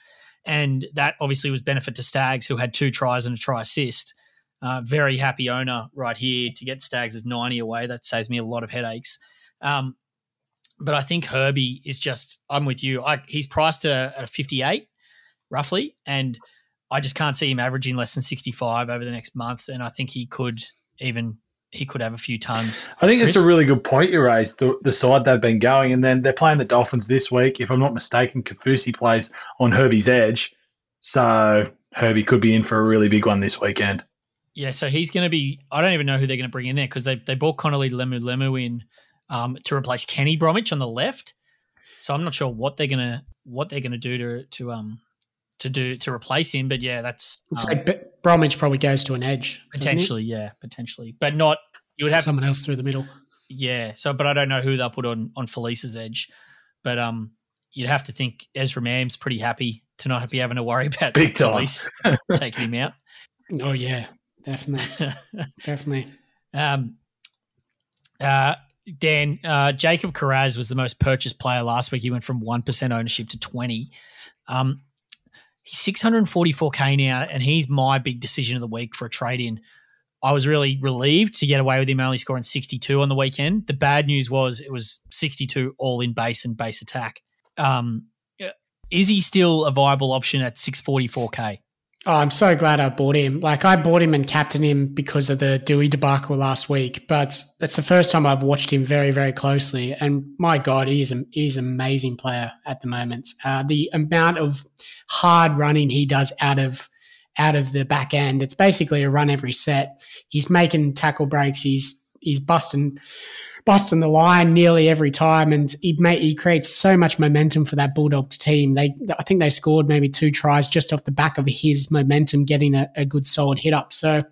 and that obviously was benefit to Staggs, who had two tries and a try assist. Uh, very happy owner right here to get Staggs as 90 away. That saves me a lot of headaches. Um, but I think Herbie is just, I'm with you. I, he's priced at a, at a 58 roughly, and I just can't see him averaging less than 65 over the next month. And I think he could even, he could have a few tons. I think it's a really good point you raised, the, the side they've been going. And then they're playing the Dolphins this week. If I'm not mistaken, Kaufusi plays on Herbie's edge. So Herbie could be in for a really big one this weekend. Yeah, so he's going to be. I don't even know who they're going to bring in there because they they brought Connelly Lemuelu in um, to replace Kenny Bromwich on the left. So I'm not sure what they're gonna what they're gonna do to to um to do to replace him. But yeah, that's It's um, like B- Bromwich probably goes to an edge. potentially yeah potentially, but not. You would have someone else through the middle. yeah. So, but I don't know who they'll put on on Felise's edge. But um, you'd have to think Ezra Mam's pretty happy to not be having to worry *laughs* about Big time. Felise *laughs* taking him out. *laughs* Oh yeah, definitely, definitely. Um, uh, Dan, uh, Jacob Kiraz was the most purchased player last week. He went from 1% ownership to 20. Um, he's 644K now, and he's my big decision of the week for a trade in. I was really relieved to get away with him only scoring 62 on the weekend. The bad news was it was 62 all in base and base attack. Um, is he still a viable option at 644K? Oh, I'm so glad I bought him. Like I bought him and captained him because of the Dewey debacle last week. But it's the first time I've watched him very, very closely. And my God, he is an amazing player at the moment. Uh, the amount of hard running he does out of out of the back end, it's basically a run every set. He's making tackle breaks. He's he's busting busting the line nearly every time, and he he creates so much momentum for that Bulldogs team. They I think they scored maybe two tries just off the back of his momentum, getting a, a good solid hit up. So.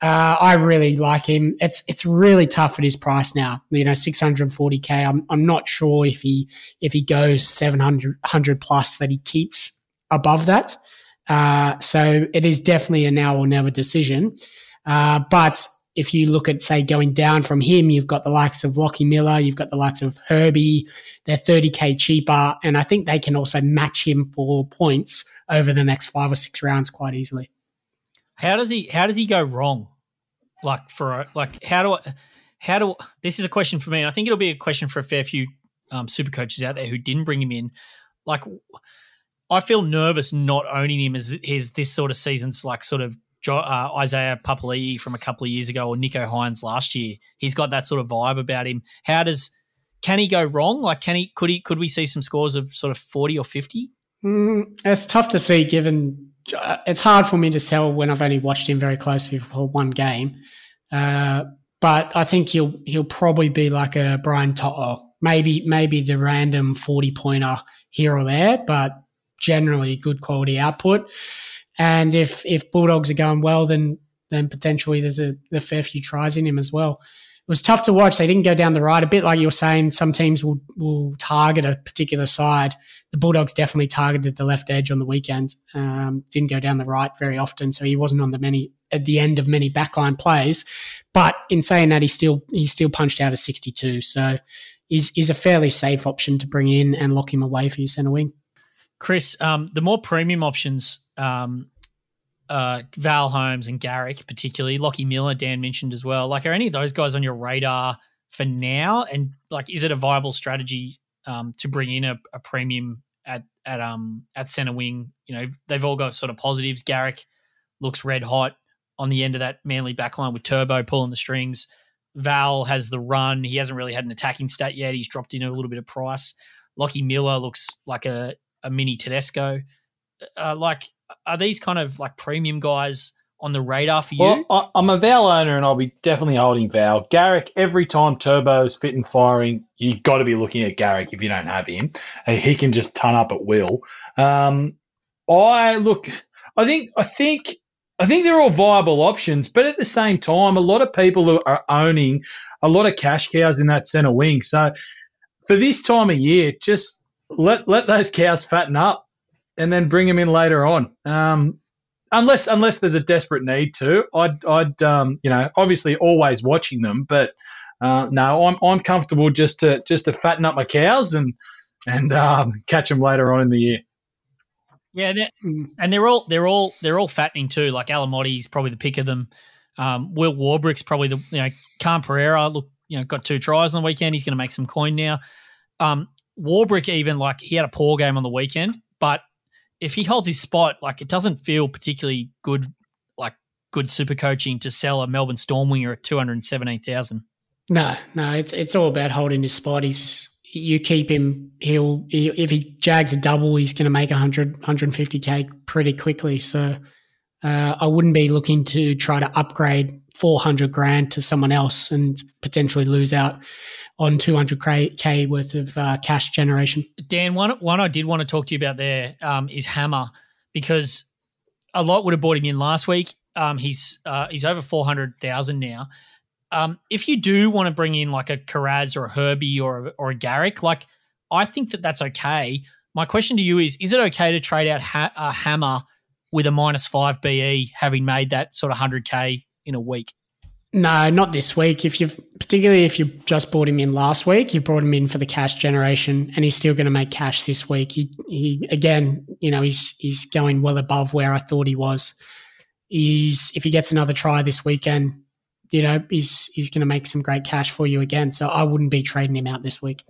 Uh, I really like him. It's it's really tough at his price now. You know, 640k. I'm I'm not sure if he if he goes 700 plus that he keeps above that. Uh, so it is definitely a now or never decision. Uh, but if you look at say going down from him, you've got the likes of Lockie Miller, you've got the likes of Herbie. They're 30k cheaper, and I think they can also match him for points over the next five or six rounds quite easily. How does he? How does he go wrong? Like for like how do I? How do this is a question for me? And I think it'll be a question for a fair few um, super coaches out there who didn't bring him in. Like, I feel nervous not owning him as his this sort of season's like sort of uh, Isaiah Papali'i from a couple of years ago or Nico Hynes last year. He's got that sort of vibe about him. How does can he go wrong? Like, can he could he could we see some scores of sort of forty or fifty? Mm, it's tough to see given uh, it's hard for me to tell when I've only watched him very closely for one game. Uh, but I think he'll he'll probably be like a Brian To'o, maybe maybe the random forty pointer here or there, but generally good quality output. And if if Bulldogs are going well, then then potentially there's a, a fair few tries in him as well. It was tough to watch. They didn't go down the right a bit, like you were saying. Some teams will will target a particular side. The Bulldogs definitely targeted the left edge on the weekend. Um, didn't go down the right very often, so he wasn't on the many at the end of many backline plays. But in saying that, he still he still punched out a 62. So he's, he's a fairly safe option to bring in and lock him away for your centre wing. Chris, um, the more premium options, um, uh, Val Holmes and Garrick, particularly Lockie Miller, Dan mentioned as well. Like, are any of those guys on your radar for now? And like, is it a viable strategy um, to bring in a, a, premium at at um at center wing? You know, they've all got sort of positives. Garrick looks red hot on the end of that Manly backline with Turbo pulling the strings. Val has the run. He hasn't really had an attacking stat yet. He's dropped in a little bit of price. Lockie Miller looks like a a mini Tedesco. Uh, like, are these kind of like premium guys on the radar for you? Well, I, am a Val owner and I'll be definitely holding Val. Garrick, every time Turbo's fit and firing, you've got to be looking at Garrick if you don't have him. He can just ton up at will. Um, I look, I think, I think, I think they're all viable options, but at the same time, a lot of people are owning a lot of cash cows in that centre wing. So for this time of year, just let let those cows fatten up, and then bring them in later on. Um, unless unless there's a desperate need to, I'd I'd um, you know obviously always watching them, but uh, no, I'm I'm comfortable just to just to fatten up my cows and and um, catch them later on in the year. Yeah, they're, and they're all they're all they're all fattening too. Like Alamoti's probably the pick of them. Um, Will Warbrick's probably the you know Cam Pereira look you know got two tries on the weekend. He's going to make some coin now. Um, Warbrick even like he had a poor game on the weekend, but if he holds his spot, like it doesn't feel particularly good, like good super coaching to sell a Melbourne Storm winger at two hundred seventeen thousand. No, no, it's it's all about holding his spot. He's you keep him. He'll he, if he jags a double, he's going to make 100, 150k pretty quickly. So uh, I wouldn't be looking to try to upgrade 400 grand to someone else and potentially lose out on 200k worth of uh, cash generation. Dan, one one I did want to talk to you about there um, is Hammer because a lot would have bought him in last week. Um, he's uh, he's over 400,000 now. Um, if you do want to bring in like a Kiraz or a Herbie or a, or a Garrick, like I think that that's okay. My question to you is: Is it okay to trade out ha- a Hammer with a minus five BE, having made that sort of hundred k in a week? No, not this week. If you've particularly if you just bought him in last week, you brought him in for the cash generation, and he's still going to make cash this week. He, he again, you know, he's he's going well above where I thought he was. He's if he gets another try this weekend, you know, he's he's going to make some great cash for you again. So I wouldn't be trading him out this week.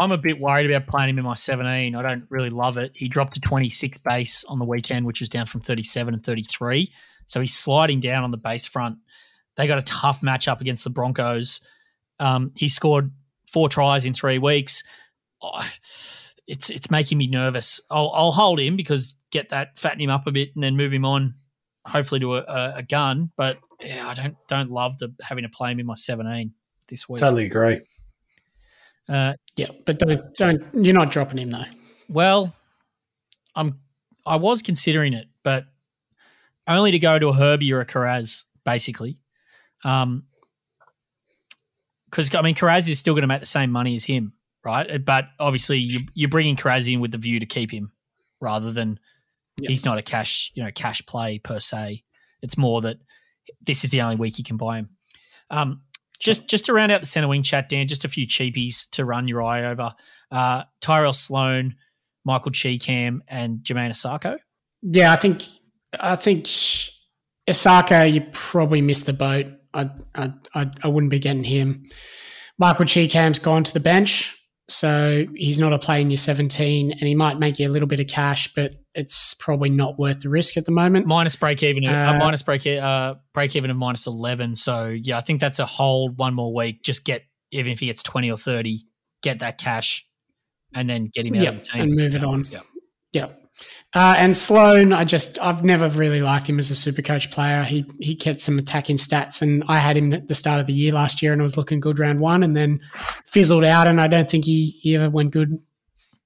I'm a bit worried about playing him in my 17. I don't really love it. He dropped to 26 base on the weekend, which was down from 37 and 33. So he's sliding down on the base front they got a tough matchup against the Broncos. Um, he scored four tries in three weeks. Oh, it's it's making me nervous. I'll, I'll hold him because get that fatten him up a bit and then move him on, hopefully to a, a gun. But yeah, I don't don't love the having to play him in my seventeen this week. Totally agree. Uh, yeah, but don't don't you're not dropping him though. Well, I'm I was considering it, but only to go to a Herbie or a Kiraz, basically. Um, because I mean, Kiraz is still going to make the same money as him, right? But obviously, you, you're bringing Kiraz in with the view to keep him, rather than yep. he's not a cash, you know, cash play per se. It's more that this is the only week you can buy him. Um, just just to round out the centre wing chat, Dan, just a few cheapies to run your eye over. Uh, Tyrell Sloan, Michael Chee-Kam, and Jamayne Isaako. Yeah, I think I think Isaako, you probably missed the boat. I I I, I wouldn't be getting him. Michael Chee-Kam's gone to the bench, so he's not a play in your 17, and he might make you a little bit of cash, but it's probably not worth the risk at the moment. Minus break even, uh, Uh, minus break uh, break even of minus eleven. So yeah, I think that's a hold one more week. Just get even if he gets twenty or thirty, get that cash, and then get him out of the team and move it on. Yep. Yep. Uh, and Sloan, I just I've never really liked him as a super coach player. He he kept some attacking stats, and I had him at the start of the year last year, and it was looking good round one, and then fizzled out, and I don't think he, he ever went good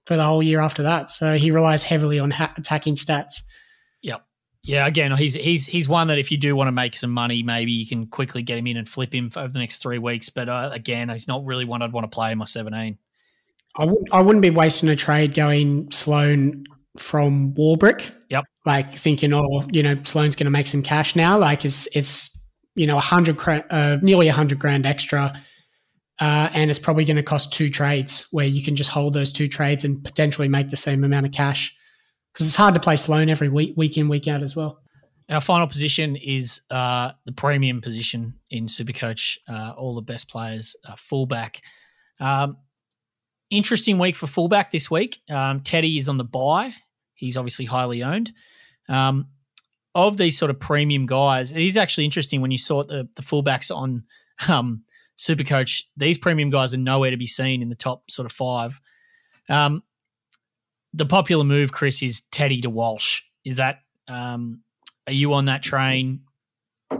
for the whole year after that. So he relies heavily on ha- attacking stats. Yep. Yeah, again, he's he's he's one that if you do want to make some money, maybe you can quickly get him in and flip him over the next three weeks. But uh, again, he's not really one I'd want to play in my seventeen. I wouldn't I wouldn't be wasting a trade going Sloan from Warbrick. Yep. Like thinking, oh, you know, Sloan's going to make some cash now. Like it's it's you know a hundred uh, nearly a hundred grand extra, uh, and it's probably going to cost two trades where you can just hold those two trades and potentially make the same amount of cash because it's hard to play Sloan every week, week in, week out as well. Our final position is uh, the premium position in Supercoach. Uh, all the best players, uh, fullback. Um, interesting week for fullback this week. Um, Teddy is on the buy. He's obviously highly owned. Um, of these sort of premium guys, it is actually interesting when you saw the, the fullbacks on um, Supercoach. These premium guys are nowhere to be seen in the top sort of five. Um, the popular move, Chris, is Teddy to Walsh. Is that um, are you on that train?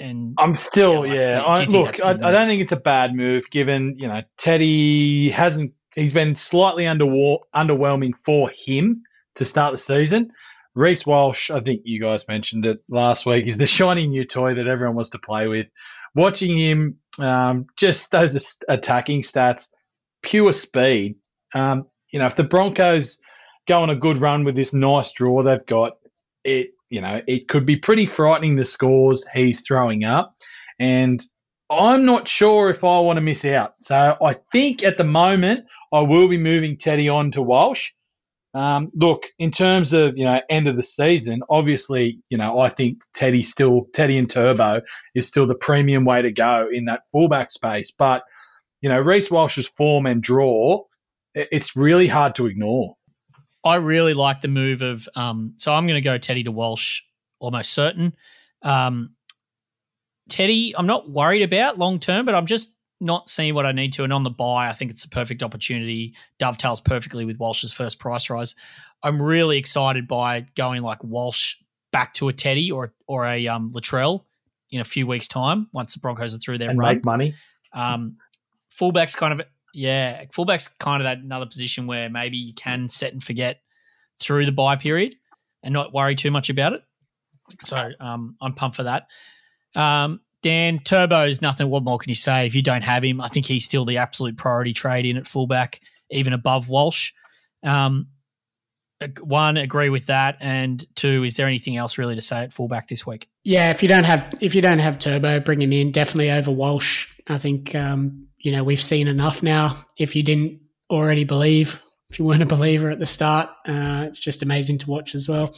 And I'm still, Yeah, yeah. do- do I, look, I, I don't think it's a bad move, given you know Teddy hasn't. He's been slightly underwhelming for him to start the season. Reece Walsh, I think you guys mentioned it last week, is the *laughs* shiny new toy that everyone wants to play with. Watching him, um, just those attacking stats, pure speed. Um, you know, if the Broncos go on a good run with this nice draw they've got, it you know it could be pretty frightening the scores he's throwing up, and I'm not sure if I want to miss out. So I think at the moment I will be moving Teddy on to Walsh. Um, look, in terms of you know end of the season, obviously you know I think Teddy still Teddy and Turbo is still the premium way to go in that fullback space. But you know Reece Walsh's form and draw, it's really hard to ignore. I really like the move of um, so I'm going to go Teddy to Walsh, almost certain. Um, Teddy, I'm not worried about long term, but I'm just not seeing what I need to. And on the buy, I think it's a perfect opportunity. Dovetails perfectly with Walsh's first price rise. I'm really excited by going like Walsh back to a Teddy or or a um, Latrell in a few weeks' time once the Broncos are through their and run. make money. Um, fullback's kind of yeah, fullback's kind of that another position where maybe you can set and forget through the buy period and not worry too much about it. So um, I'm pumped for that. Um, Dan Turbo's nothing. What more can you say? If you don't have him, I think he's still the absolute priority trade in at fullback, even above Walsh. Um, one, agree with that, and two, is there anything else really to say at fullback this week? Yeah, if you don't have if you don't have Turbo, bring him in. Definitely over Walsh. I think um, you know we've seen enough now. If you didn't already believe, if you weren't a believer at the start, uh, it's just amazing to watch as well.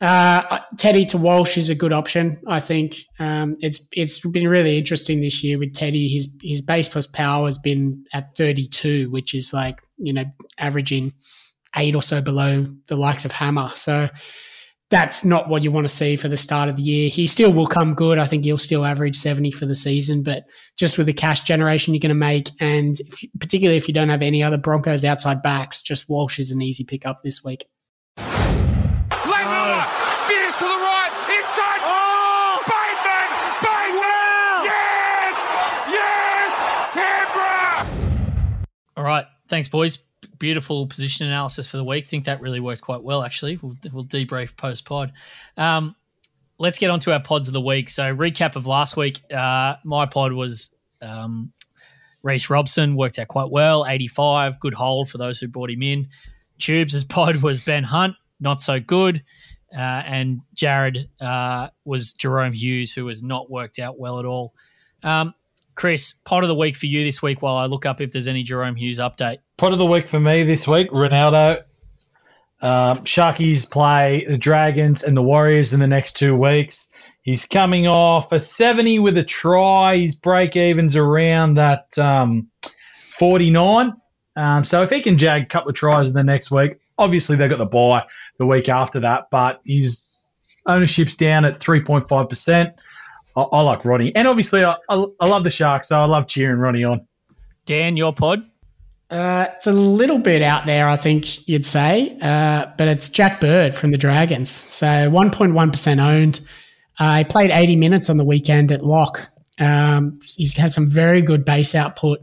Uh, Teddy to Walsh is a good option. I think um, it's it's been really interesting this year with Teddy. His his base plus power has been at 32, which is like you know averaging eight or so below the likes of Hammer. So that's not what you want to see for the start of the year. He still will come good. I think he'll still average 70 for the season, but just with the cash generation you're going to make, and if, particularly if you don't have any other Broncos outside backs, just Walsh is an easy pickup this week. Right. Thanks, boys. Beautiful position analysis for the week. think that really worked quite well, actually. We'll, we'll debrief post pod. Um, let's get on to our pods of the week. So, recap of last week. Uh, my pod was um, Reece Robson, worked out quite well, 85, good hold for those who brought him in. Tubes' pod *laughs* was Ben Hunt, not so good. Uh, and Jared uh, was Jahrome Hughes, who has not worked out well at all. Um, Chris, pot of the week for you this week while I look up if there's any Jahrome Hughes update. Pot of the week for me this week, Ronaldo. Um, Sharkies play the Dragons and the Warriors in the next two weeks. He's coming off a 70 with a try. His break even's around that um, 49. Um, so if he can jag a couple of tries in the next week, obviously they've got the buy the week after that, but his ownership's down at 3.5%. I, I like Ronnie. And obviously, I, I, I love the Sharks, so I love cheering Ronnie on. Dan, your pod? Uh, it's a little bit out there, I think you'd say, uh, but it's Jack Bird from the Dragons. So 1.1% owned. Uh, he played 80 minutes on the weekend at lock. Um, he's had some very good base output.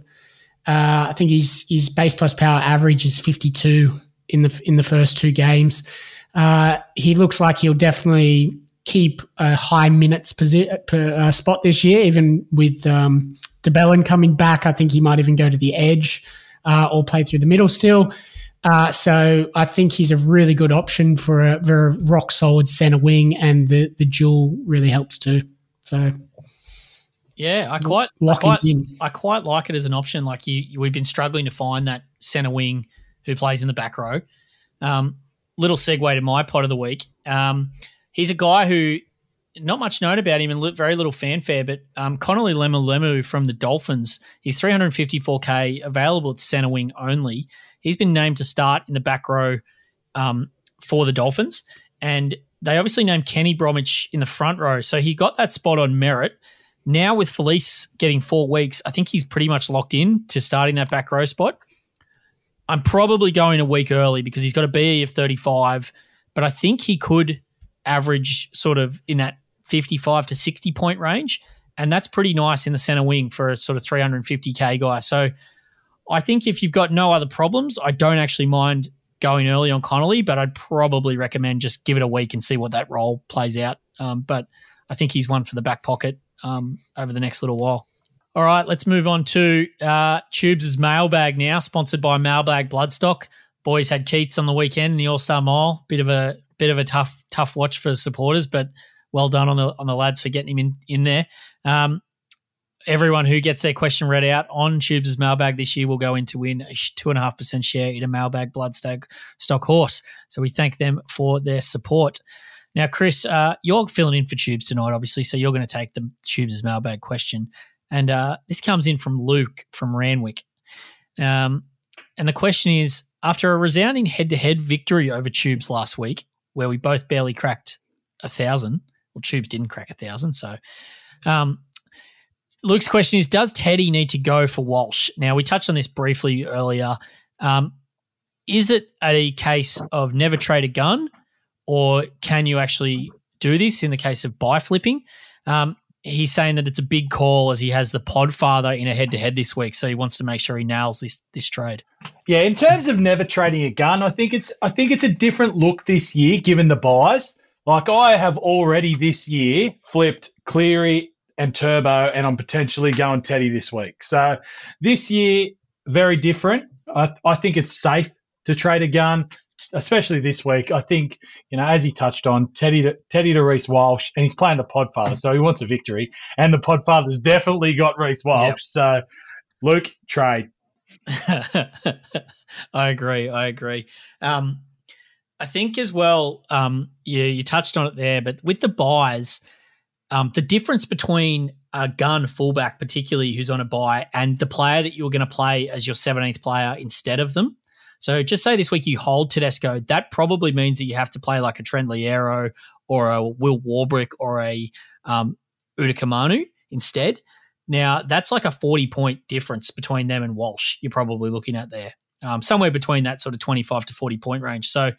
Uh, I think his his base plus power average is 52 in the in the first two games. Uh, he looks like he'll definitely keep a high minutes posi- per, uh, spot this year, even with um, de Belin coming back. I think he might even go to the edge uh, or play through the middle still. Uh, so I think he's a really good option for a very rock solid center wing, and the the dual really helps too. So yeah, I quite I quite, I quite like it as an option. Like you, we've been struggling to find that center wing who plays in the back row. Um, little segue to my pot of the week. Um, he's a guy who not much known about him and very little fanfare, but um, Connelly Lemuelu from the Dolphins, he's 354k available at center wing only. He's been named to start in the back row um, for the Dolphins, and they obviously named Kenny Bromwich in the front row, so he got that spot on merit. Now with Felise getting four weeks, I think he's pretty much locked in to starting that back row spot. I'm probably going a week early because he's got a BE of 35, but I think he could average sort of in that 55 to 60 point range. And that's pretty nice in the center wing for a sort of 350K guy. So I think if you've got no other problems, I don't actually mind going early on Connelly, but I'd probably recommend just give it a week and see what that role plays out. Um, but I think he's one for the back pocket um, over the next little while. All right, let's move on to uh, Tubes' mailbag now, sponsored by Mailbag Bloodstock. Boys had Keats on the weekend in the All Star Mile. Bit of a bit of a tough tough watch for supporters, but well done on the on the lads for getting him in in there. Um, everyone who gets their question read out on Tubes' mailbag this year will go in to win a two and a half percent share in a mailbag bloodstock stock horse. So we thank them for their support. Now, Chris, uh, you're filling in for Tubes tonight, obviously, so you're going to take the Tubes' mailbag question. And uh, this comes in from Luke from Randwick. Um, and the question is After a resounding head to head victory over Tubes last week, where we both barely cracked a thousand, well, Tubes didn't crack a thousand. So, um, Luke's question is Does Teddy need to go for Walsh? Now, we touched on this briefly earlier. Um, is it a case of never trade a gun, or can you actually do this in the case of bye flipping? Um, he's saying that it's a big call as he has the Podfather in a head to head this week, so he wants to make sure he nails this this trade. Yeah, in terms of never trading a gun, I think it's I think it's a different look this year given the byes. Like I have already this year flipped Cleary and Turbo, and I'm potentially going Teddy this week. So this year, very different. I, I think it's safe to trade a gun especially this week, I think you know as he touched on Teddy to Teddy to Reece Walsh, and he's playing the Podfather, so he wants a victory, and the Podfather's definitely got Reece Walsh. Yep. So Luke, trade. *laughs* I agree. I agree. Um, I think as well. Um, you you touched on it there, but with the byes, um, the difference between a gun fullback, particularly who's on a bye, and the player that you're going to play as your 17th player instead of them, so just say this week you hold Tedesco, that probably means that you have to play like a Trent Loiero or a Will Warbrick or a um, Utoikamanu instead. Now that's like a 40 point difference between them and Walsh. You're probably looking at there, um, somewhere between that sort of 25 to 40 point range. So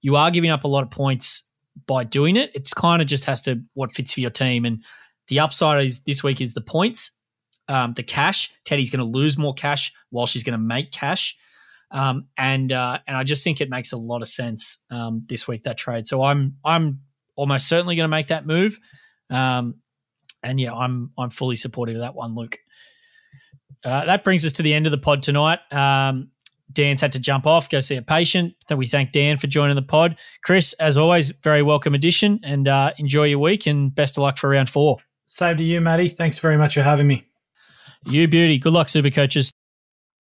you are giving up a lot of points by doing it. It's kind of just has to what fits for your team. And the upside is this week is the points, um, the cash. Teddy's going to lose more cash while she's going to make cash. Um, and uh, and I just think it makes a lot of sense um, this week that trade. So I'm I'm almost certainly going to make that move. Um, and yeah, I'm I'm fully supportive of that one, Luke. Uh, that brings us to the end of the pod tonight. Um, Dan's had to jump off, go see a patient. So we thank Dan for joining the pod. Chris, as always, very welcome addition and uh, enjoy your week and best of luck for round four. Same to you, Matty. Thanks very much for having me. You beauty. Good luck, super coaches.